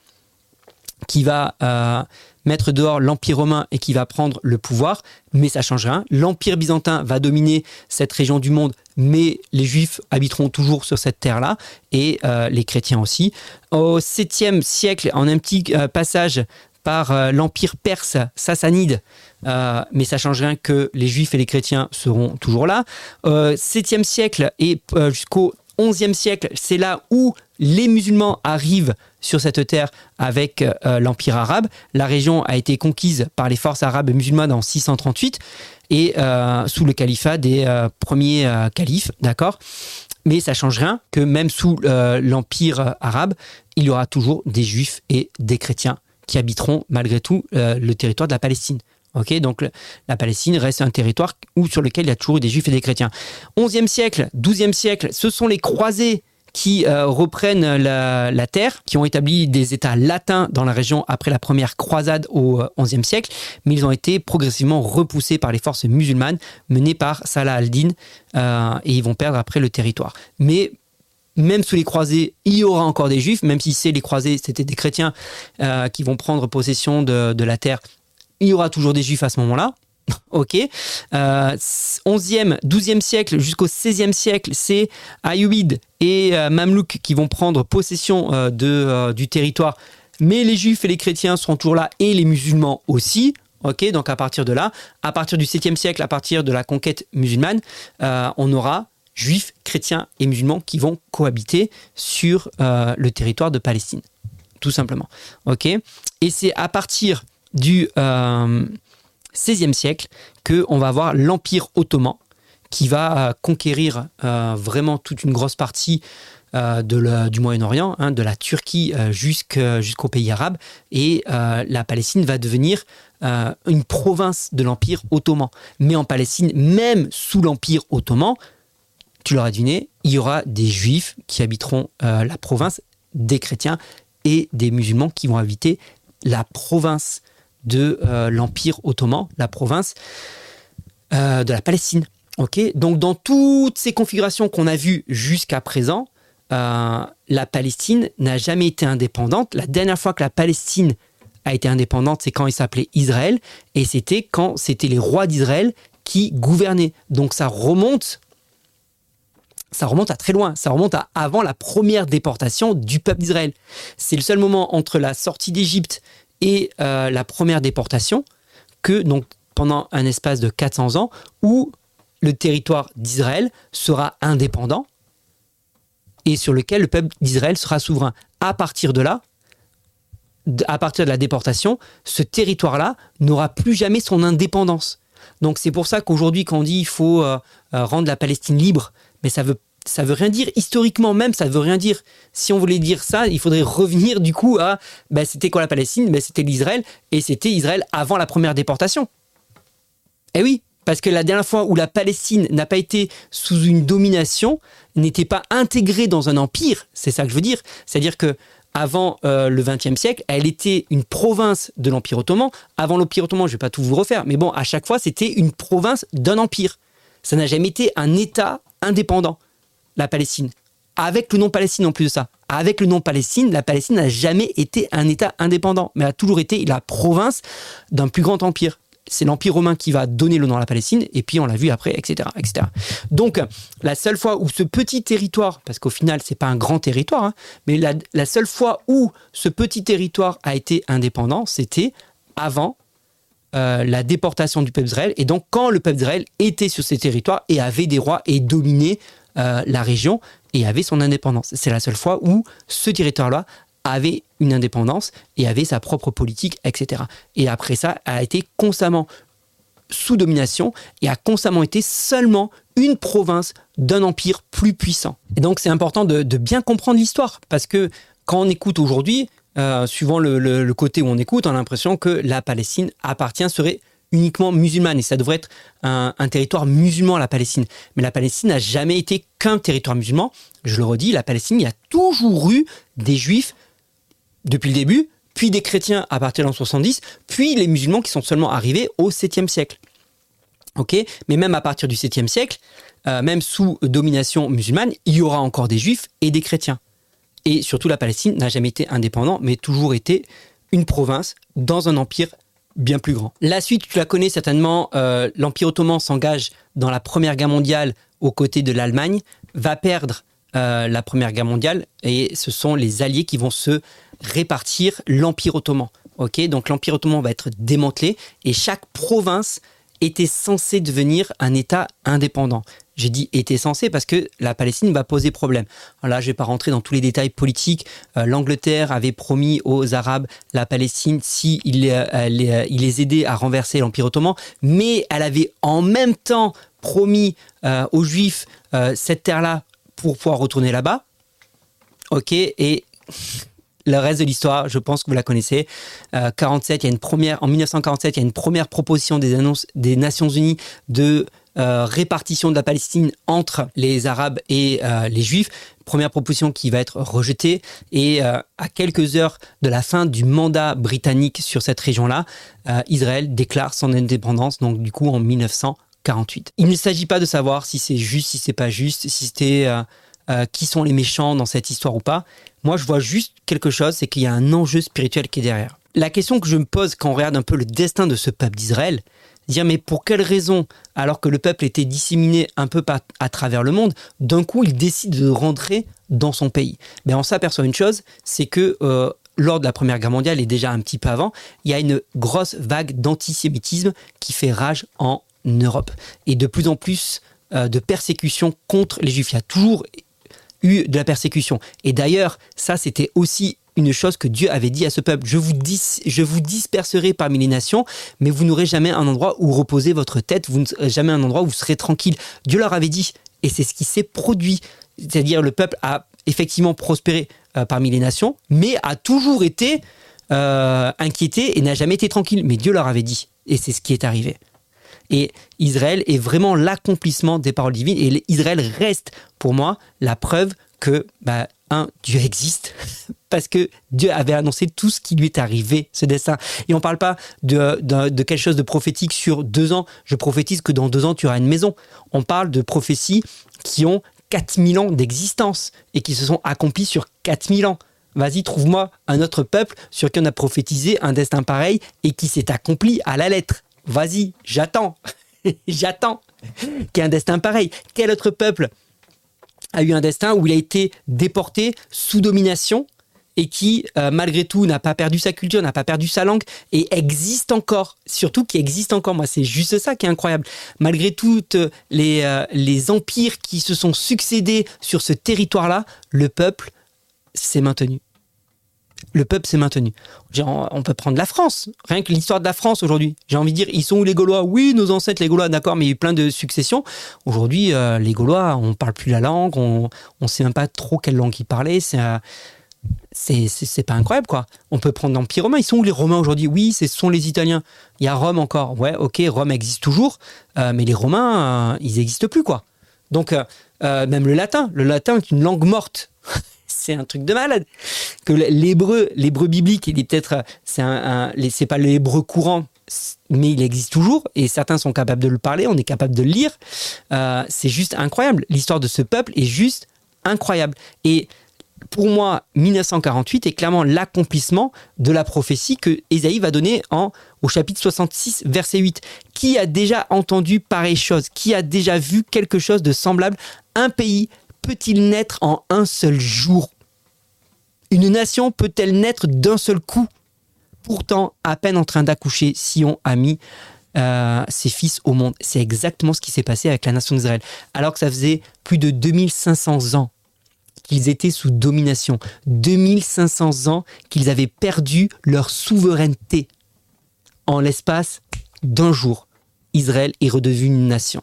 qui va euh, mettre dehors l'Empire romain et qui va prendre le pouvoir, mais ça change rien. L'Empire byzantin va dominer cette région du monde, mais les Juifs habiteront toujours sur cette terre-là, et euh, les chrétiens aussi. Au 7e siècle, en un petit euh, passage par euh, l'Empire perse sassanide, mais ça change rien que les Juifs et les chrétiens seront toujours là. 7e siècle et jusqu'au 11e siècle, c'est là où les musulmans arrivent sur cette terre avec euh, l'Empire arabe. La région a été conquise par les forces arabes musulmanes en 638 et euh, sous le califat des euh, premiers califes, d'accord? Mais ça change rien que même sous l'empire arabe, il y aura toujours des juifs et des chrétiens qui habiteront malgré tout le territoire de la Palestine. Donc la Palestine reste un territoire où, sur lequel il y a toujours eu des juifs et des chrétiens. 11e siècle, 12e siècle, ce sont les croisés qui euh, reprennent la, terre, qui ont établi des États latins dans la région après la première croisade au XIe euh, siècle, mais ils ont été progressivement repoussés par les forces musulmanes menées par Salah al-Din euh, et ils vont perdre après le territoire. Mais même sous les croisés, il y aura encore des juifs, même si c'est les croisés, c'était des chrétiens qui vont prendre possession de, la terre, il y aura toujours des juifs à ce moment-là. ok. 11e, 12e siècle jusqu'au 16e siècle, c'est Ayoubid et Mamlouk qui vont prendre possession de, du territoire. Mais les juifs et les chrétiens seront toujours là et les musulmans aussi. Ok, donc à partir de là, à partir du 7e siècle, à partir de la conquête musulmane, euh, on aura juifs, chrétiens et musulmans qui vont cohabiter sur euh, le territoire de Palestine, tout simplement. Ok, et c'est à partir du 16e euh, siècle que on va avoir l'Empire ottoman qui va conquérir vraiment toute une grosse partie euh, du Moyen-Orient, hein, de la Turquie euh, jusqu'aux pays arabes, et euh, la Palestine va devenir une province de l'Empire ottoman. Mais en Palestine, même sous l'Empire ottoman, tu l'auras deviné, il y aura des juifs qui habiteront la province, des chrétiens et des musulmans qui vont habiter la province de l'Empire ottoman, la province de la Palestine. Ok, donc dans toutes ces configurations qu'on a vues jusqu'à présent, euh, la Palestine n'a jamais été indépendante. La dernière fois que la Palestine a été indépendante, c'est quand il s'appelait Israël, et c'était quand c'était les rois d'Israël qui gouvernaient. Donc ça remonte, ça remonte à très loin. Ça remonte à avant la première déportation du peuple d'Israël. C'est le seul moment entre la sortie d'Égypte et euh, la première déportation que donc pendant un espace de 400 ans où le territoire d'Israël sera indépendant et sur lequel le peuple d'Israël sera souverain. À partir de là, à partir de la déportation, ce territoire-là n'aura plus jamais son indépendance. Donc c'est pour ça qu'aujourd'hui, quand on dit il faut euh, euh, rendre la Palestine libre, mais ça veut ça veut rien dire historiquement même, ça veut rien dire. Si on voulait dire ça, il faudrait revenir du coup à ben, c'était quoi la Palestine? Ben, C'était l'Israël et c'était Israël avant la première déportation. Eh oui, parce que la dernière fois où la Palestine n'a pas été sous une domination, n'était pas intégrée dans un empire, c'est ça que je veux dire. C'est-à-dire que avant euh, le XXe siècle, elle était une province de l'Empire ottoman. Avant l'Empire ottoman, je ne vais pas tout vous refaire, mais bon, à chaque fois, c'était une province d'un empire. Ça n'a jamais été un État indépendant, la Palestine. Avec le nom Palestine en plus de ça. Avec le nom Palestine, la Palestine n'a jamais été un État indépendant, mais a toujours été la province d'un plus grand empire c'est l'Empire romain qui va donner le nom à la Palestine, et puis on l'a vu après, etc., etc. Donc, la seule fois où ce petit territoire, parce qu'au final, c'est pas un grand territoire, hein, mais la, seule fois où ce petit territoire a été indépendant, c'était avant euh, la déportation du peuple d'Israël, et donc quand le peuple d'Israël était sur ces territoires et avait des rois et dominait euh, la région et avait son indépendance. C'est la seule fois où ce territoire-là avait une indépendance et avait sa propre politique, etc. Et après ça, a été constamment sous domination et a constamment été seulement une province d'un empire plus puissant. Et donc c'est important de, bien comprendre l'histoire, parce que quand on écoute aujourd'hui, euh, suivant le, côté où on écoute, on a l'impression que la Palestine appartient, serait uniquement musulmane, et ça devrait être un, territoire musulman, la Palestine. Mais la Palestine n'a jamais été qu'un territoire musulman. Je le redis, la Palestine, il y a toujours eu des juifs depuis le début, puis des chrétiens à partir de l'an 70, puis les musulmans qui sont seulement arrivés au 7e siècle. Ok, mais même à partir du 7e siècle, euh, même sous domination musulmane, il y aura encore des juifs et des chrétiens. Et surtout, la Palestine n'a jamais été indépendante, mais toujours été une province dans un empire bien plus grand. La suite, tu la connais certainement, euh, l'Empire ottoman s'engage dans la Première Guerre mondiale aux côtés de l'Allemagne, va perdre euh, la Première Guerre mondiale, et ce sont les Alliés qui vont se répartir l'Empire ottoman. Ok, donc l'Empire ottoman va être démantelé et chaque province était censée devenir un État indépendant. J'ai dit était censé parce que la Palestine va poser problème. là, je vais pas rentrer dans tous les détails politiques. Euh, L'Angleterre avait promis aux Arabes la Palestine si il, euh, les, euh, il les aidait à renverser l'Empire ottoman, mais elle avait en même temps promis aux Juifs cette terre-là pour pouvoir retourner là-bas. Ok, et le reste de l'histoire, je pense que vous la connaissez. 47, euh, il y a une première, en 1947, il y a une première proposition des Nations Unies de euh, répartition de la Palestine entre les Arabes et euh, les Juifs. Première proposition qui va être rejetée. Et à quelques heures de la fin du mandat britannique sur cette région-là, Israël déclare son indépendance, donc du coup en 1948. Il ne s'agit pas de savoir si c'est juste, si c'est pas juste, si c'était euh, qui sont les méchants dans cette histoire ou pas. Moi, je vois juste quelque chose, c'est qu'il y a un enjeu spirituel qui est derrière. La question que je me pose quand on regarde un peu le destin de ce peuple d'Israël, dire mais pour quelle raison, alors que le peuple était disséminé un peu à travers le monde, d'un coup il décide de rentrer dans son pays? Mais ben, on s'aperçoit une chose, c'est que euh, lors de la Première Guerre mondiale et déjà un petit peu avant, il y a une grosse vague d'antisémitisme qui fait rage en Europe. Et de plus en plus euh, de persécutions contre les juifs. Il y a toujours eu de la persécution. Et d'ailleurs, ça c'était aussi une chose que Dieu avait dit à ce peuple. Je vous, je vous disperserai parmi les nations, mais vous n'aurez jamais un endroit où reposer votre tête, vous n'aurez jamais un endroit où vous serez tranquille. Dieu leur avait dit, et c'est ce qui s'est produit. C'est-à-dire le peuple a effectivement prospéré euh, parmi les nations, mais a toujours été euh, inquiété et n'a jamais été tranquille. Mais Dieu leur avait dit, et c'est ce qui est arrivé. Et Israël est vraiment l'accomplissement des paroles divines. Et Israël reste, pour moi, la preuve que bah, un, Dieu existe, parce que Dieu avait annoncé tout ce qui lui est arrivé, ce destin. Et on ne parle pas de, de, quelque chose de prophétique sur deux ans. Je prophétise que dans deux ans, tu auras une maison. On parle de prophéties qui ont 4000 ans d'existence et qui se sont accomplies sur 4000 ans. Vas-y, trouve-moi un autre peuple sur qui on a prophétisé un destin pareil et qui s'est accompli à la lettre. Vas-y, j'attends. j'attends qu'il y ait un destin pareil. Quel autre peuple? A eu un destin où il a été déporté sous domination et qui, euh, malgré tout, n'a pas perdu sa culture, n'a pas perdu sa langue et existe encore. Surtout qui existe encore. Moi, c'est juste ça qui est incroyable. Malgré toutes les, euh, les empires qui se sont succédés sur ce territoire-là, le peuple s'est maintenu le peuple s'est maintenu. On peut prendre la France, rien que l'histoire de la France aujourd'hui. J'ai envie de dire, ils sont où les Gaulois? Oui, nos ancêtres, les Gaulois, d'accord, mais il y a eu plein de successions. Aujourd'hui, euh, les Gaulois, on parle plus la langue, on ne sait même pas trop quelle langue ils parlaient. C'est c'est pas incroyable quoi. On peut prendre l'Empire romain. Ils sont où les Romains aujourd'hui? Oui, ce sont les Italiens. Il y a Rome encore. Ouais, ok, Rome existe toujours, euh, mais les Romains, euh, ils n'existent plus quoi. Donc même le latin, le latin est une langue morte c'est un truc de malade. Que l'hébreu, l'hébreu biblique, il est peut-être, c'est un, c'est pas l'hébreu courant, mais il existe toujours et certains sont capables de le parler, on est capable de le lire. Euh, c'est juste incroyable. L'histoire de ce peuple est juste incroyable. Et pour moi, 1948 est clairement l'accomplissement de la prophétie que Ésaïe va donner en, au chapitre 66, verset 8. Qui a déjà entendu pareille chose? Qui a déjà vu quelque chose de semblable? Un pays peut-il naître en un seul jour? Une nation peut-elle naître d'un seul coup? Pourtant, à peine en train d'accoucher, Sion a mis euh, ses fils au monde. C'est exactement ce qui s'est passé avec la nation d'Israël. Alors que ça faisait plus de 2500 ans qu'ils étaient sous domination. 2500 ans qu'ils avaient perdu leur souveraineté. En l'espace d'un jour, Israël est redevenu une nation.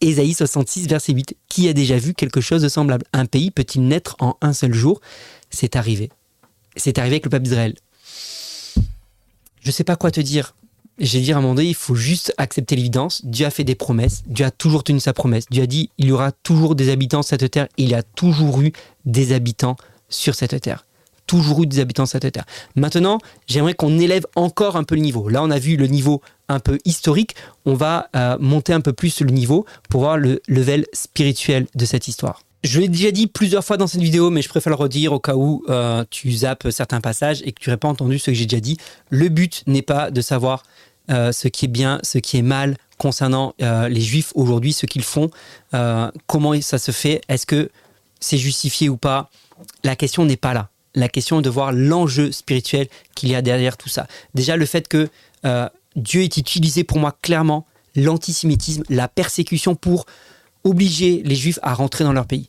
Ésaïe 66, verset 8. Qui a déjà vu quelque chose de semblable? Un pays peut-il naître en un seul jour? C'est arrivé. C'est arrivé avec le peuple d'Israël. Je ne sais pas quoi te dire. J'ai dit à un moment donné, il faut juste accepter l'évidence. Dieu a fait des promesses. Dieu a toujours tenu sa promesse. Dieu a dit, il y aura toujours des habitants sur cette terre. Il y a toujours eu des habitants sur cette terre toujours eu des habitants sur cette terre. Maintenant, j'aimerais qu'on élève encore un peu le niveau. Là, on a vu le niveau un peu historique. On va euh, monter un peu plus le niveau pour voir le level spirituel de cette histoire. Je l'ai déjà dit plusieurs fois dans cette vidéo, mais je préfère le redire au cas où euh, tu zappes certains passages et que tu n'aurais pas entendu ce que j'ai déjà dit. Le but n'est pas de savoir euh, ce qui est bien, ce qui est mal concernant les juifs aujourd'hui, ce qu'ils font, comment ça se fait, est-ce que c'est justifié ou pas? La question n'est pas là la question de voir l'enjeu spirituel qu'il y a derrière tout ça. Déjà, le fait que Dieu est utilisé pour moi clairement l'antisémitisme, la persécution pour obliger les juifs à rentrer dans leur pays.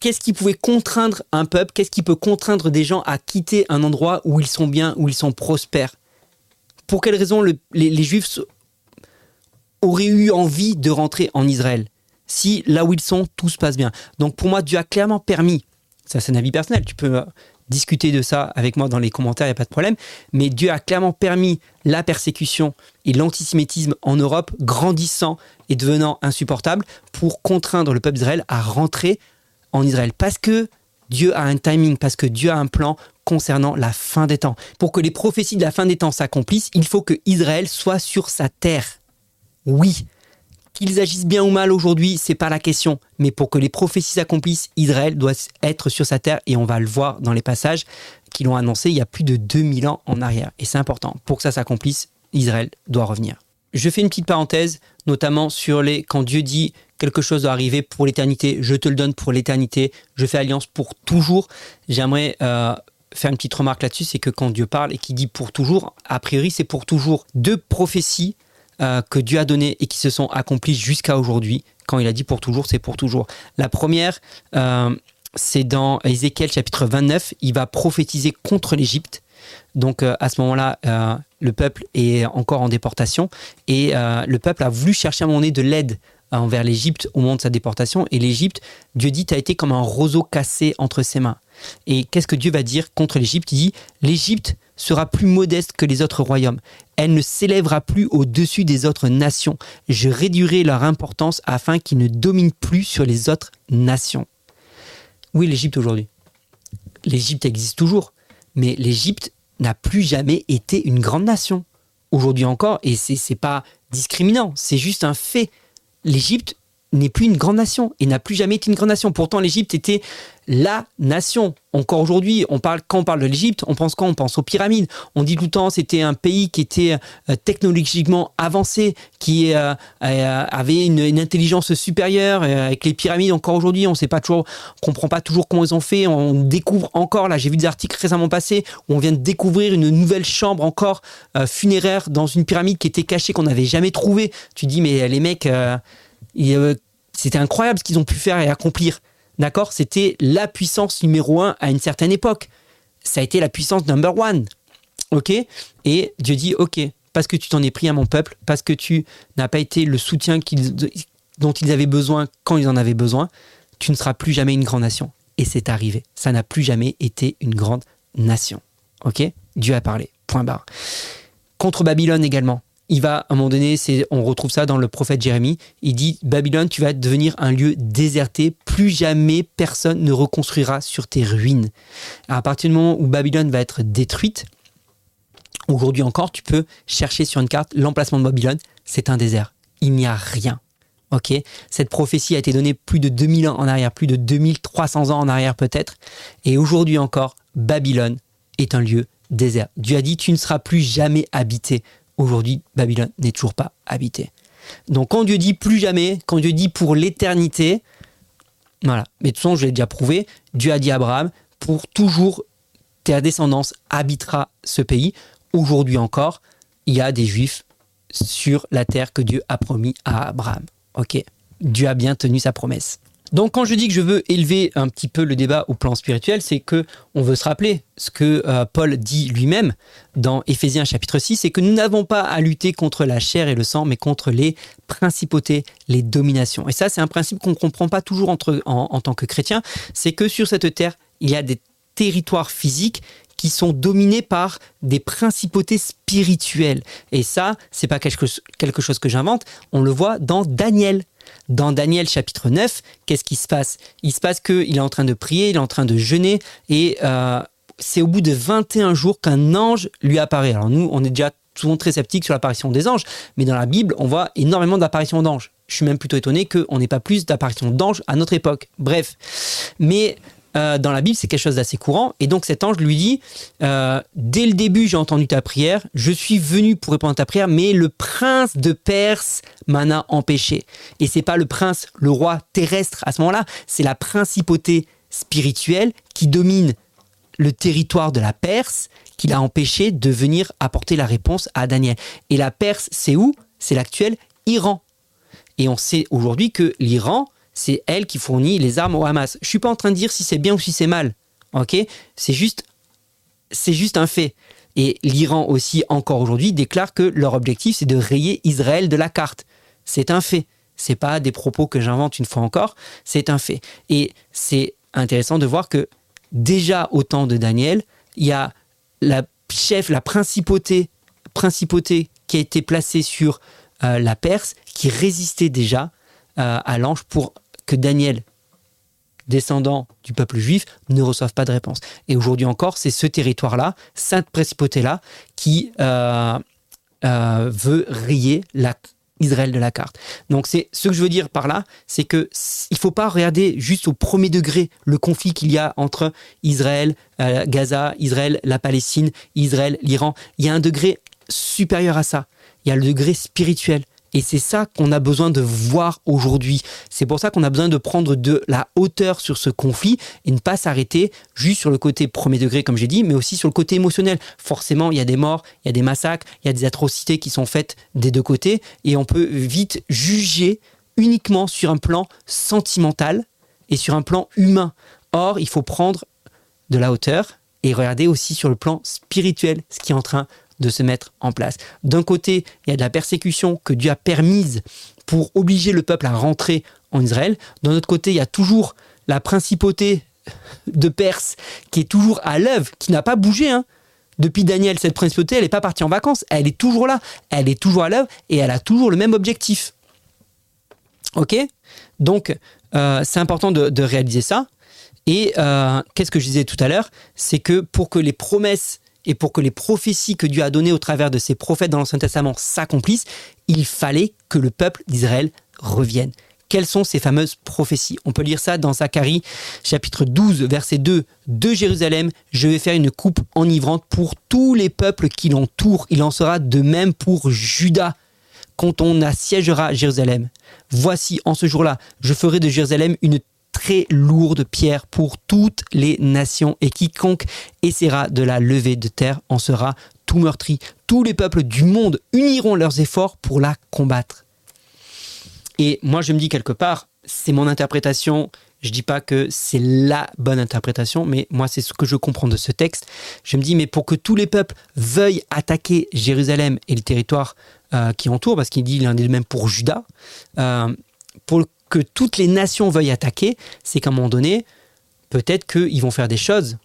Qu'est-ce qui pouvait contraindre un peuple Qu'est-ce qui peut contraindre des gens à quitter un endroit où ils sont bien, où ils sont prospères? Pour quelles raisons les, juifs auraient eu envie de rentrer en Israël? Si là où ils sont, tout se passe bien. Donc pour moi, Dieu a clairement permis, ça c'est un avis personnel, tu peux discuter de ça avec moi dans les commentaires, il n'y a pas de problème. Mais Dieu a clairement permis la persécution et l'antisémitisme en Europe grandissant et devenant insupportable pour contraindre le peuple d'Israël à rentrer en Israël. Parce que Dieu a un timing, parce que Dieu a un plan concernant la fin des temps. Pour que les prophéties de la fin des temps s'accomplissent, il faut que Israël soit sur sa terre. Oui, Qu'ils agissent bien ou mal aujourd'hui, c'est pas la question. Mais pour que les prophéties s'accomplissent, Israël doit être sur sa terre et on va le voir dans les passages qui l'ont annoncé il y a plus de 2000 ans en arrière. Et c'est important. Pour que ça s'accomplisse, Israël doit revenir. Je fais une petite parenthèse, notamment sur les quand Dieu dit quelque chose doit arriver pour l'éternité, je te le donne pour l'éternité, je fais alliance pour toujours. J'aimerais euh, faire une petite remarque là-dessus, c'est que quand Dieu parle et qu'il dit pour toujours, a priori c'est pour toujours. Deux prophéties euh, que Dieu a données et qui se sont accomplies jusqu'à aujourd'hui. Quand il a dit pour toujours, c'est pour toujours. La première, euh, c'est dans Ézéchiel chapitre 29, il va prophétiser contre l'Égypte. Donc euh, à ce moment-là, le peuple est encore en déportation et le peuple a voulu chercher à un moment donné de l'aide envers l'Égypte au moment de sa déportation. Et l'Égypte, Dieu dit, a été comme un roseau cassé entre ses mains. Et qu'est-ce que Dieu va dire contre l'Égypte? Il dit, l'Égypte sera plus modeste que les autres royaumes. Elle ne s'élèvera plus au-dessus des autres nations. Je réduirai leur importance afin qu'ils ne dominent plus sur les autres nations. Oui, l'Égypte aujourd'hui. L'Égypte existe toujours, mais l'Égypte n'a plus jamais été une grande nation. Aujourd'hui encore, et c'est pas discriminant, c'est juste un fait l'Égypte n'est plus une grande nation et n'a plus jamais été une grande nation. Pourtant, l'Égypte était la nation. Encore aujourd'hui, on parle quand on parle de l'Égypte, on pense quand on pense aux pyramides. On dit tout le temps c'était un pays qui était euh, technologiquement avancé, qui euh, euh, avait une, intelligence supérieure. avec les pyramides, encore aujourd'hui, on ne sait pas toujours, on comprend pas toujours comment ils ont fait. On découvre encore là, j'ai vu des articles récemment passés où on vient de découvrir une nouvelle chambre encore funéraire dans une pyramide qui était cachée qu'on n'avait jamais trouvée. Tu dis mais les mecs c'était incroyable ce qu'ils ont pu faire et accomplir. D'accord? C'était la puissance numéro un à une certaine époque. Ça a été la puissance number one. OK? Et Dieu dit OK, parce que tu t'en es pris à mon peuple, parce que tu n'as pas été le soutien dont ils avaient besoin quand ils en avaient besoin, tu ne seras plus jamais une grande nation. Et c'est arrivé. Ça n'a plus jamais été une grande nation. OK? Dieu a parlé. Point barre. Contre Babylone également il va, à un moment donné, on retrouve ça dans le prophète Jérémie, il dit, Babylone, tu vas devenir un lieu déserté, plus jamais personne ne reconstruira sur tes ruines. à partir du moment où Babylone va être détruite, aujourd'hui encore, tu peux chercher sur une carte l'emplacement de Babylone, c'est un désert. Il n'y a rien. Ok, cette prophétie a été donnée plus de 2000 ans en arrière, plus de 2300 ans en arrière peut-être, et aujourd'hui encore, Babylone est un lieu désert. Dieu a dit, tu ne seras plus jamais habité aujourd'hui, Babylone n'est toujours pas habitée. Donc quand Dieu dit plus jamais, quand Dieu dit pour l'éternité, voilà. Mais de toute façon, je l'ai déjà prouvé, Dieu a dit à Abraham, pour toujours, ta descendance habitera ce pays. Aujourd'hui encore, il y a des juifs sur la terre que Dieu a promis à Abraham. Ok Dieu a bien tenu sa promesse. Donc quand je dis que je veux élever un petit peu le débat au plan spirituel, c'est que on veut se rappeler ce que euh, Paul dit lui-même dans Éphésiens chapitre 6, c'est que nous n'avons pas à lutter contre la chair et le sang, mais contre les principautés, les dominations. Et ça, c'est un principe qu'on ne comprend pas toujours en, en tant que chrétien, c'est que sur cette terre, il y a des territoires physiques qui sont dominés par des principautés spirituelles. Et ça, c'est pas quelque chose que j'invente, on le voit dans Daniel. Dans Daniel chapitre 9, qu'est-ce qui se passe? Il se passe qu'il est en train de prier, il est en train de jeûner, et euh, c'est au bout de 21 jours qu'un ange lui apparaît. Alors nous, on est déjà souvent très sceptiques sur l'apparition des anges, mais dans la Bible, on voit énormément d'apparitions d'anges. Je suis même plutôt étonné qu'on n'ait pas plus d'apparitions d'anges à notre époque. Bref. Mais euh, dans la Bible, c'est quelque chose d'assez courant. Et donc cet ange lui dit, euh, dès le début, j'ai entendu ta prière, je suis venu pour répondre à ta prière, mais le prince de Perse m'en a empêché. Et c'est pas le prince, le roi terrestre à ce moment-là, c'est la principauté spirituelle qui domine le territoire de la Perse qui l'a empêché de venir apporter la réponse à Daniel. Et la Perse, c'est où? C'est l'actuel Iran. Et on sait aujourd'hui que l'Iran, c'est elle qui fournit les armes au Hamas. Je suis pas en train de dire si c'est bien ou si c'est mal. Ok? C'est juste, c'est juste un fait. Et l'Iran aussi, encore aujourd'hui, déclare que leur objectif, c'est de rayer Israël de la carte. C'est un fait. C'est pas des propos que j'invente une fois encore. C'est un fait. Et c'est intéressant de voir que déjà au temps de Daniel, il y a la chef, la principauté, qui a été placée sur euh, la Perse, qui résistait déjà euh, à l'ange pour que Daniel, descendant du peuple juif, ne reçoive pas de réponse. Et aujourd'hui encore, c'est ce territoire-là, cette principauté-là, qui euh, euh, veut rayer la Israël de la carte. Donc c'est ce que je veux dire par là, c'est que il faut pas regarder juste au premier degré le conflit qu'il y a entre Israël, euh, Gaza, Israël, la Palestine, Israël, l'Iran. Il y a un degré supérieur à ça. Il y a le degré spirituel. Et c'est ça qu'on a besoin de voir aujourd'hui. C'est pour ça qu'on a besoin de prendre de la hauteur sur ce conflit et ne pas s'arrêter juste sur le côté premier degré, comme j'ai dit, mais aussi sur le côté émotionnel. Forcément, il y a des morts, il y a des massacres, il y a des atrocités qui sont faites des deux côtés et on peut vite juger uniquement sur un plan sentimental et sur un plan humain. Or, il faut prendre de la hauteur et regarder aussi sur le plan spirituel ce qui est en train de se mettre en place. D'un côté, il y a de la persécution que Dieu a permise pour obliger le peuple à rentrer en Israël. D'un autre côté, il y a toujours la principauté de Perse qui est toujours à l'œuvre, qui n'a pas bougé. Hein. Depuis Daniel, cette principauté, elle n'est pas partie en vacances, elle est toujours là, elle est toujours à l'œuvre et elle a toujours le même objectif. Ok? Donc, euh, c'est important de, réaliser ça. Et euh, qu'est-ce que je disais tout à l'heure? C'est que pour que les promesses et pour que les prophéties que Dieu a données au travers de ses prophètes dans l'Ancien Testament s'accomplissent, il fallait que le peuple d'Israël revienne. Quelles sont ces fameuses prophéties? On peut lire ça dans Zacharie chapitre 12 verset 2 de Jérusalem, je vais faire une coupe enivrante pour tous les peuples qui l'entourent, il en sera de même pour Judas quand on assiégera Jérusalem. Voici en ce jour-là, je ferai de Jérusalem une très lourde pierre pour toutes les nations, et quiconque essaiera de la lever de terre en sera tout meurtri. Tous les peuples du monde uniront leurs efforts pour la combattre. Et moi, je me dis quelque part, c'est mon interprétation. Je dis pas que c'est la bonne interprétation, mais moi, c'est ce que je comprends de ce texte. Je me dis, mais pour que tous les peuples veuillent attaquer Jérusalem et le territoire euh, qui entoure, parce qu'il dit il en est même pour Judas, euh, pour que toutes les nations veuillent attaquer, c'est qu'à un moment donné, peut-être qu'ils vont faire des choses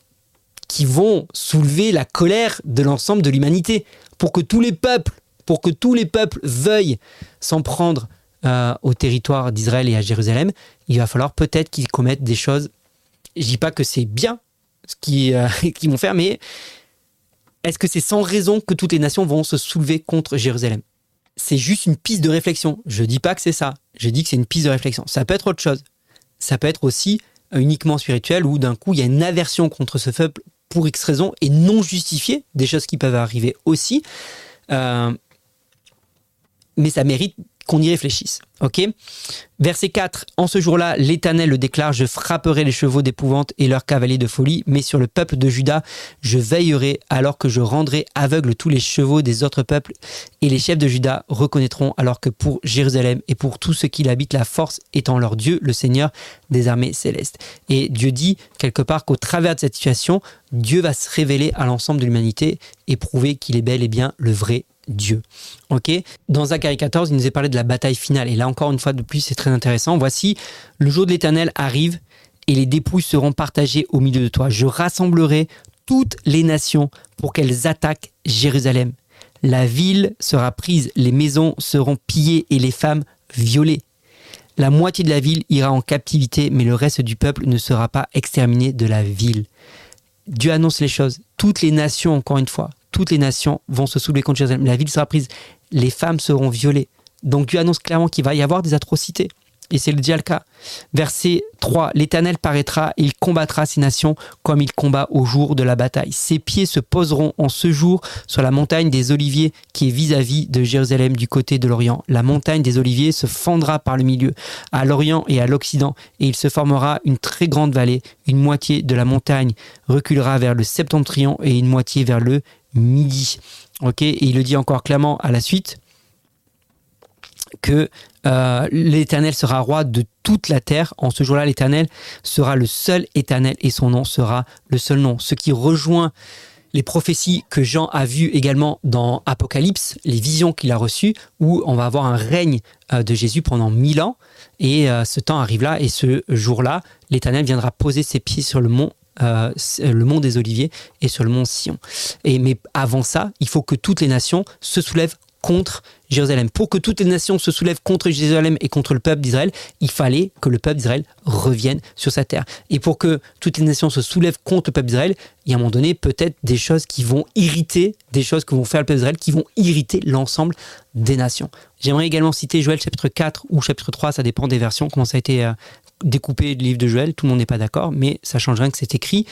qui vont soulever la colère de l'ensemble de l'humanité. Pour que tous les peuples, pour que tous les peuples veuillent s'en prendre euh, au territoire d'Israël et à Jérusalem, il va falloir peut-être qu'ils commettent des choses. Je dis pas que c'est bien ce euh, qu'ils vont faire, mais est-ce que c'est sans raison que toutes les nations vont se soulever contre Jérusalem? C'est juste une piste de réflexion. Je dis pas que c'est ça. Je dis que c'est une piste de réflexion. Ça peut être autre chose. Ça peut être aussi uniquement spirituel où d'un coup il y a une aversion contre ce peuple pour X raison et non justifiée, des choses qui peuvent arriver aussi. Euh, mais ça mérite qu'on y réfléchisse. Ok? Verset 4. En ce jour-là, l'Éternel le déclare Je frapperai les chevaux d'épouvante et leurs cavaliers de folie, mais sur le peuple de Juda, je veillerai alors que je rendrai aveugles tous les chevaux des autres peuples. Et les chefs de Juda reconnaîtront alors que pour Jérusalem et pour tous ceux qui l'habitent, la force étant leur Dieu, le Seigneur des armées célestes. Et Dieu dit quelque part qu'au travers de cette situation, Dieu va se révéler à l'ensemble de l'humanité et prouver qu'il est bel et bien le vrai Dieu. Ok? Dans Zacharie 14, il nous est parlé de la bataille finale. Et là, encore une fois de plus, c'est très intéressant. Voici, le jour de l'Éternel arrive et les dépouilles seront partagées au milieu de toi. Je rassemblerai toutes les nations pour qu'elles attaquent Jérusalem. La ville sera prise, les maisons seront pillées et les femmes violées. La moitié de la ville ira en captivité, mais le reste du peuple ne sera pas exterminé de la ville. Dieu annonce les choses. Toutes les nations, encore une fois, toutes les nations vont se soulever contre Jérusalem. La ville sera prise, les femmes seront violées. Donc Dieu annonce clairement qu'il va y avoir des atrocités. Et c'est déjà le cas. Verset 3, l'Éternel paraîtra et il combattra ces nations comme il combat au jour de la bataille. Ses pieds se poseront en ce jour sur la montagne des Oliviers qui est vis-à-vis de Jérusalem du côté de l'Orient. La montagne des Oliviers se fendra par le milieu, à l'Orient et à l'Occident, et il se formera une très grande vallée. Une moitié de la montagne reculera vers le septentrion et une moitié vers le midi. Ok, et il le dit encore clairement à la suite que euh, l'Éternel sera roi de toute la terre. En ce jour-là, l'Éternel sera le seul Éternel et son nom sera le seul nom. Ce qui rejoint les prophéties que Jean a vues également dans Apocalypse, les visions qu'il a reçues, où on va avoir un règne euh, de Jésus pendant mille ans. Et euh, ce temps arrive là, et ce jour-là, l'Éternel viendra poser ses pieds sur le mont euh, le mont des Oliviers et sur le mont Sion. Et, mais avant ça, il faut que toutes les nations se soulèvent contre Jérusalem. Pour que toutes les nations se soulèvent contre Jérusalem et contre le peuple d'Israël, il fallait que le peuple d'Israël revienne sur sa terre. Et pour que toutes les nations se soulèvent contre le peuple d'Israël, il y a un moment donné peut-être des choses qui vont irriter, des choses que vont faire le peuple d'Israël qui vont irriter l'ensemble des nations. J'aimerais également citer Joël chapitre 4 ou chapitre 3, ça dépend des versions, comment ça a été euh, découpé le livre de Joël, tout le monde n'est pas d'accord, mais ça change rien que c'est écrit.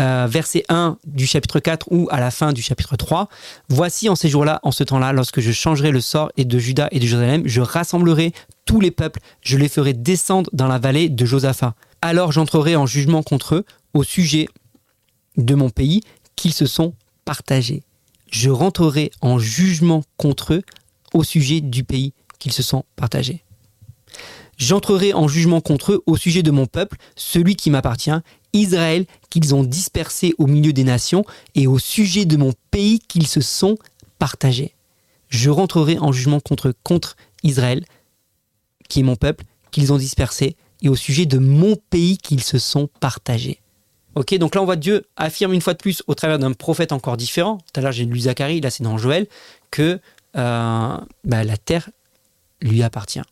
Euh, verset 1 du chapitre 4 ou à la fin du chapitre 3. Voici en ces jours-là, en ce temps-là, lorsque je changerai le sort et de Juda et de Jérusalem, je rassemblerai tous les peuples, je les ferai descendre dans la vallée de Josaphat. Alors j'entrerai en jugement contre eux au sujet de mon pays qu'ils se sont partagés. Je rentrerai en jugement contre eux au sujet du pays qu'ils se sont partagés. J'entrerai en jugement contre eux au sujet de mon peuple, celui qui m'appartient, Israël, qu'ils ont dispersé au milieu des nations, et au sujet de mon pays qu'ils se sont partagés. Je rentrerai en jugement contre, contre Israël, qui est mon peuple, qu'ils ont dispersé, et au sujet de mon pays qu'ils se sont partagés. Ok, donc là on voit Dieu affirme une fois de plus au travers d'un prophète encore différent. Tout à l'heure j'ai lu Zacharie, là c'est dans Joël, que euh, bah, la terre lui appartient.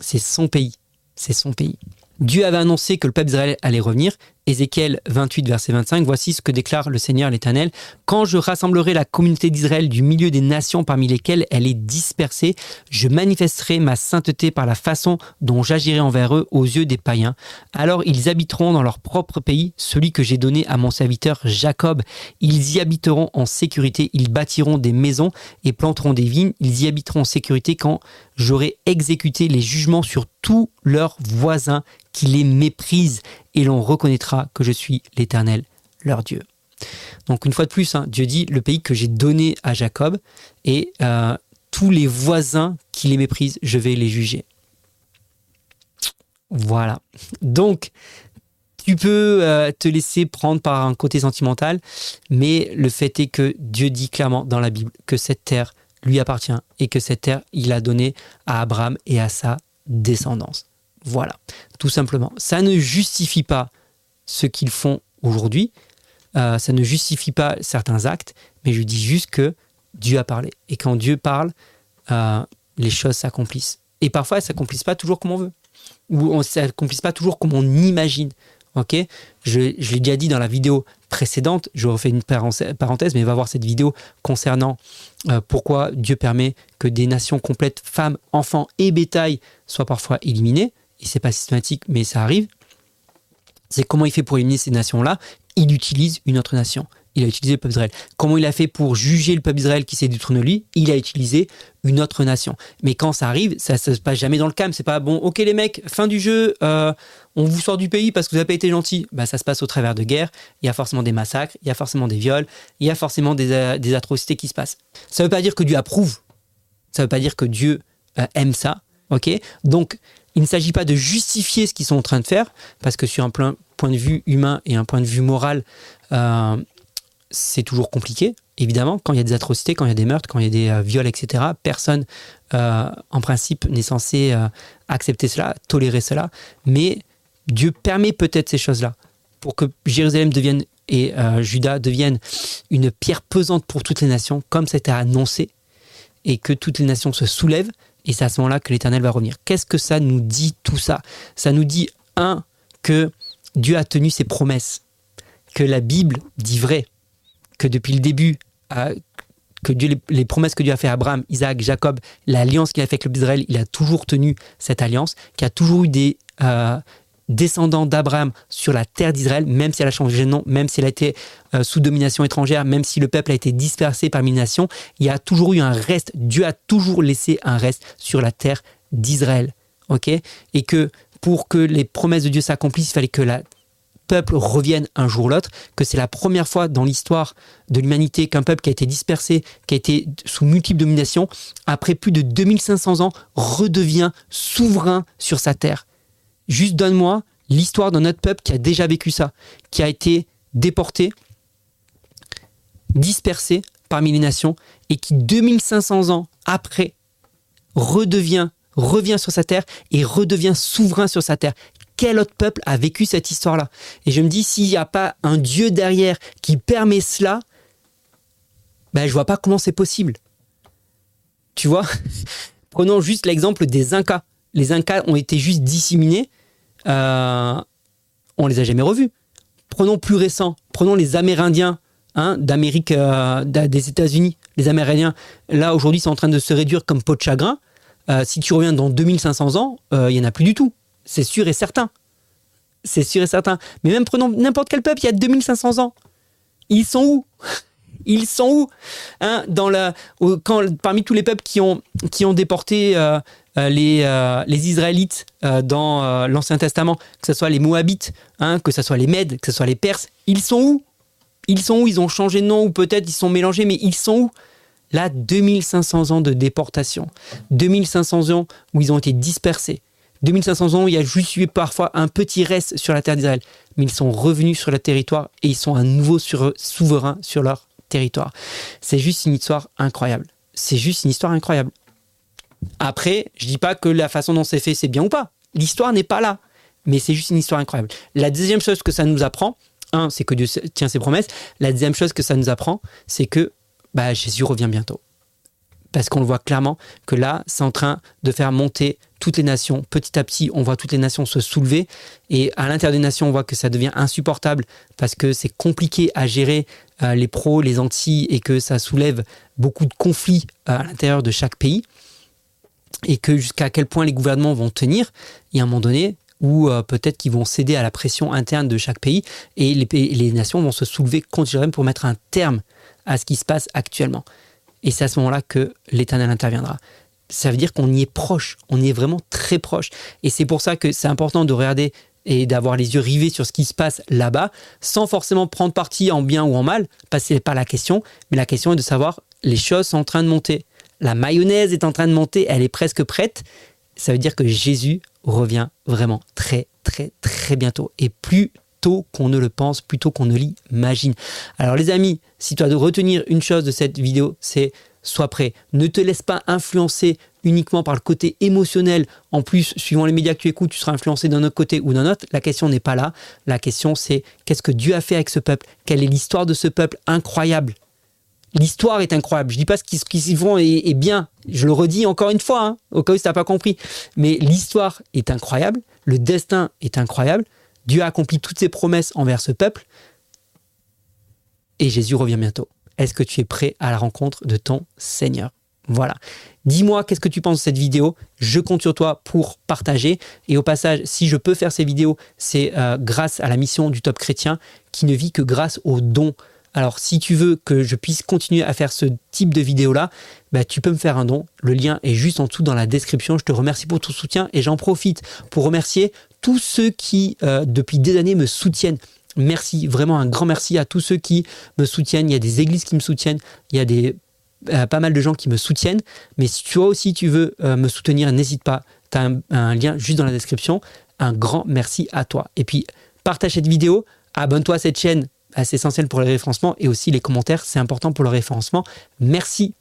C'est son pays. C'est son pays. Dieu avait annoncé que le peuple d'Israël allait revenir. Ézéchiel 28, verset 25, voici ce que déclare le Seigneur l'Éternel. Quand je rassemblerai la communauté d'Israël du milieu des nations parmi lesquelles elle est dispersée, je manifesterai ma sainteté par la façon dont j'agirai envers eux aux yeux des païens. Alors ils habiteront dans leur propre pays, celui que j'ai donné à mon serviteur Jacob. Ils y habiteront en sécurité, ils bâtiront des maisons et planteront des vignes, ils y habiteront en sécurité quand j'aurai exécuté les jugements sur tous leurs voisins qui les méprisent et l'on reconnaîtra que je suis l'Éternel, leur Dieu. Donc une fois de plus, hein, Dieu dit le pays que j'ai donné à Jacob et euh, tous les voisins qui les méprisent, je vais les juger. Voilà. Donc tu peux euh, te laisser prendre par un côté sentimental, mais le fait est que Dieu dit clairement dans la Bible que cette terre lui appartient et que cette terre, il a donné à Abraham et à sa descendance. Voilà, tout simplement. Ça ne justifie pas ce qu'ils font aujourd'hui, euh, ça ne justifie pas certains actes, mais je dis juste que Dieu a parlé. Et quand Dieu parle, euh, les choses s'accomplissent. Et parfois, elles ne s'accomplissent pas toujours comme on veut, ou elles ne s'accomplissent pas toujours comme on imagine. Je, l'ai déjà dit dans la vidéo précédente, je refais une parenthèse, mais va voir cette vidéo concernant euh, pourquoi Dieu permet que des nations complètes, femmes, enfants et bétail, soient parfois éliminées. Et c'est pas systématique, mais ça arrive. C'est comment il fait pour éliminer ces nations-là. Il utilise une autre nation il a utilisé le peuple d'Israël. Comment il a fait pour juger le peuple d'Israël qui s'est détourné de lui? Il a utilisé une autre nation. Mais quand ça arrive, ça ne se passe jamais dans le calme. C'est pas bon, ok les mecs, fin du jeu, euh, on vous sort du pays parce que vous n'avez pas été gentil. Bah, ça se passe au travers de guerres. Il y a forcément des massacres, il y a forcément des viols, il y a forcément des, euh, atrocités qui se passent. Ça ne veut pas dire que Dieu approuve. Ça ne veut pas dire que Dieu euh, aime ça. Ok? Donc, il ne s'agit pas de justifier ce qu'ils sont en train de faire, parce que sur un point de vue humain et un point de vue moral, c'est toujours compliqué, évidemment, quand il y a des atrocités, quand il y a des meurtres, quand il y a des euh, viols, etc. Personne, euh, en principe, n'est censé euh, accepter cela, tolérer cela. Mais Dieu permet peut-être ces choses-là pour que Jérusalem devienne et Juda deviennent une pierre pesante pour toutes les nations, comme c'était annoncé, et que toutes les nations se soulèvent. Et c'est à ce moment-là que l'Éternel va revenir. Qu'est-ce que ça nous dit tout ça? Ça nous dit, un, que Dieu a tenu ses promesses, que la Bible dit vrai que depuis le début, euh, que Dieu, les, promesses que Dieu a fait à Abraham, Isaac, Jacob, l'alliance qu'il a fait avec le d'Israël, il a toujours tenu cette alliance, qu'il a toujours eu des euh, descendants d'Abraham sur la terre d'Israël, même si elle a changé de nom, même si elle a été euh, sous domination étrangère, même si le peuple a été dispersé parmi les nations, il y a toujours eu un reste. Dieu a toujours laissé un reste sur la terre d'Israël. Et que pour que les promesses de Dieu s'accomplissent, il fallait que la peuple revienne un jour ou l'autre, que c'est la première fois dans l'histoire de l'humanité qu'un peuple qui a été dispersé, qui a été sous multiples dominations, après plus de 2500 ans, redevient souverain sur sa terre. Juste donne-moi l'histoire d'un autre peuple qui a déjà vécu ça, qui a été déporté, dispersé parmi les nations, et qui 2500 ans après redevient revient sur sa terre et redevient souverain sur sa terre quel autre peuple a vécu cette histoire-là? Et je me dis, s'il n'y a pas un Dieu derrière qui permet cela, ben, je vois pas comment c'est possible. Tu vois? Prenons juste l'exemple des Incas. Les Incas ont été juste disséminés. Euh, on les a jamais revus. Prenons plus récent. Prenons les Amérindiens hein, d'Amérique, euh, des États-Unis. Les Amérindiens, là, aujourd'hui, sont en train de se réduire comme peau de chagrin. Euh, si tu reviens dans 2500 ans, il n'y en a plus du tout. C'est sûr et certain. C'est sûr et certain. Mais même prenons n'importe quel peuple, il y a 2500 ans. Ils sont où? Ils sont où hein, dans la, quand, Parmi tous les peuples qui ont, qui ont déporté euh, euh, les, euh, les, Israélites dans l'Ancien Testament, que ce soit les Moabites, hein, que ce soit les Mèdes, que ce soit les Perses, ils sont où? Ils sont où? Ils ont changé de nom ou peut-être ils sont mélangés, mais ils sont où? Là, 2500 ans de déportation, 2500 ans où ils ont été dispersés, 2500 ans, il y a juste eu parfois un petit reste sur la terre d'Israël, mais ils sont revenus sur le territoire et ils sont à nouveau sur, souverains sur leur C'est juste une histoire incroyable. C'est juste une histoire incroyable. Après, je dis pas que la façon dont c'est fait, c'est bien ou pas. L'histoire n'est pas là, mais c'est juste une histoire incroyable. La deuxième chose que ça nous apprend, un, c'est que Dieu tient ses promesses. La deuxième chose que ça nous apprend, c'est que bah, Jésus revient bientôt parce qu'on le voit clairement que là, c'est en train de faire monter toutes les nations. Petit à petit, on voit toutes les nations se soulever. Et à l'intérieur des nations, on voit que ça devient insupportable parce que c'est compliqué à gérer euh, les pros, les anti, et que ça soulève beaucoup de conflits euh, à l'intérieur de chaque pays. Et que jusqu'à quel point les gouvernements vont tenir. Et à un moment donné, ou euh, peut-être qu'ils vont céder à la pression interne de chaque pays et les, les nations vont se soulever contre pour mettre un terme à ce qui se passe actuellement. Et c'est à ce moment-là que l'Éternel interviendra. Ça veut dire qu'on y est proche, on y est vraiment très proche. Et c'est pour ça que c'est important de regarder et d'avoir les yeux rivés sur ce qui se passe là-bas, sans forcément prendre parti en bien ou en mal, parce que ce n'est pas la question, mais la question est de savoir les choses sont en train de monter. La mayonnaise est en train de monter, elle est presque prête. Ça veut dire que Jésus revient vraiment très, très, très bientôt. Et plus qu'on ne le pense, plutôt qu'on ne l'imagine. Alors les amis, si tu as de retenir une chose de cette vidéo, c'est sois prêt. Ne te laisse pas influencer uniquement par le côté émotionnel. En plus, suivant les médias que tu écoutes, tu seras influencé d'un autre côté ou d'un autre. La question n'est pas là. La question, c'est qu'est-ce que Dieu a fait avec ce peuple? Quelle est l'histoire de ce peuple incroyable? L'histoire est incroyable. Je dis pas ce qu'ils s'y font est, bien. Je le redis encore une fois, hein, au cas où tu n'as pas compris. Mais l'histoire est incroyable. Le destin est incroyable. Dieu a accompli toutes ses promesses envers ce peuple et Jésus revient bientôt. Est-ce que tu es prêt à la rencontre de ton Seigneur? Voilà. Dis-moi qu'est-ce que tu penses de cette vidéo? Je compte sur toi pour partager. Et au passage, si je peux faire ces vidéos, c'est euh, grâce à la mission du Top Chrétien qui ne vit que grâce aux dons. Alors, si tu veux que je puisse continuer à faire ce type de vidéo-là, bah, tu peux me faire un don. Le lien est juste en dessous dans la description. Je te remercie pour ton soutien et j'en profite pour remercier tous ceux qui, euh, depuis des années, me soutiennent. Merci, vraiment un grand merci à tous ceux qui me soutiennent. Il y a des églises qui me soutiennent, il y a des, euh, pas mal de gens qui me soutiennent. Mais si toi aussi tu veux euh, me soutenir, n'hésite pas. Tu as un, lien juste dans la description. Un grand merci à toi. Et puis, partage cette vidéo, abonne-toi à cette chaîne, c'est essentiel pour le référencement. Et aussi les commentaires, c'est important pour le référencement. Merci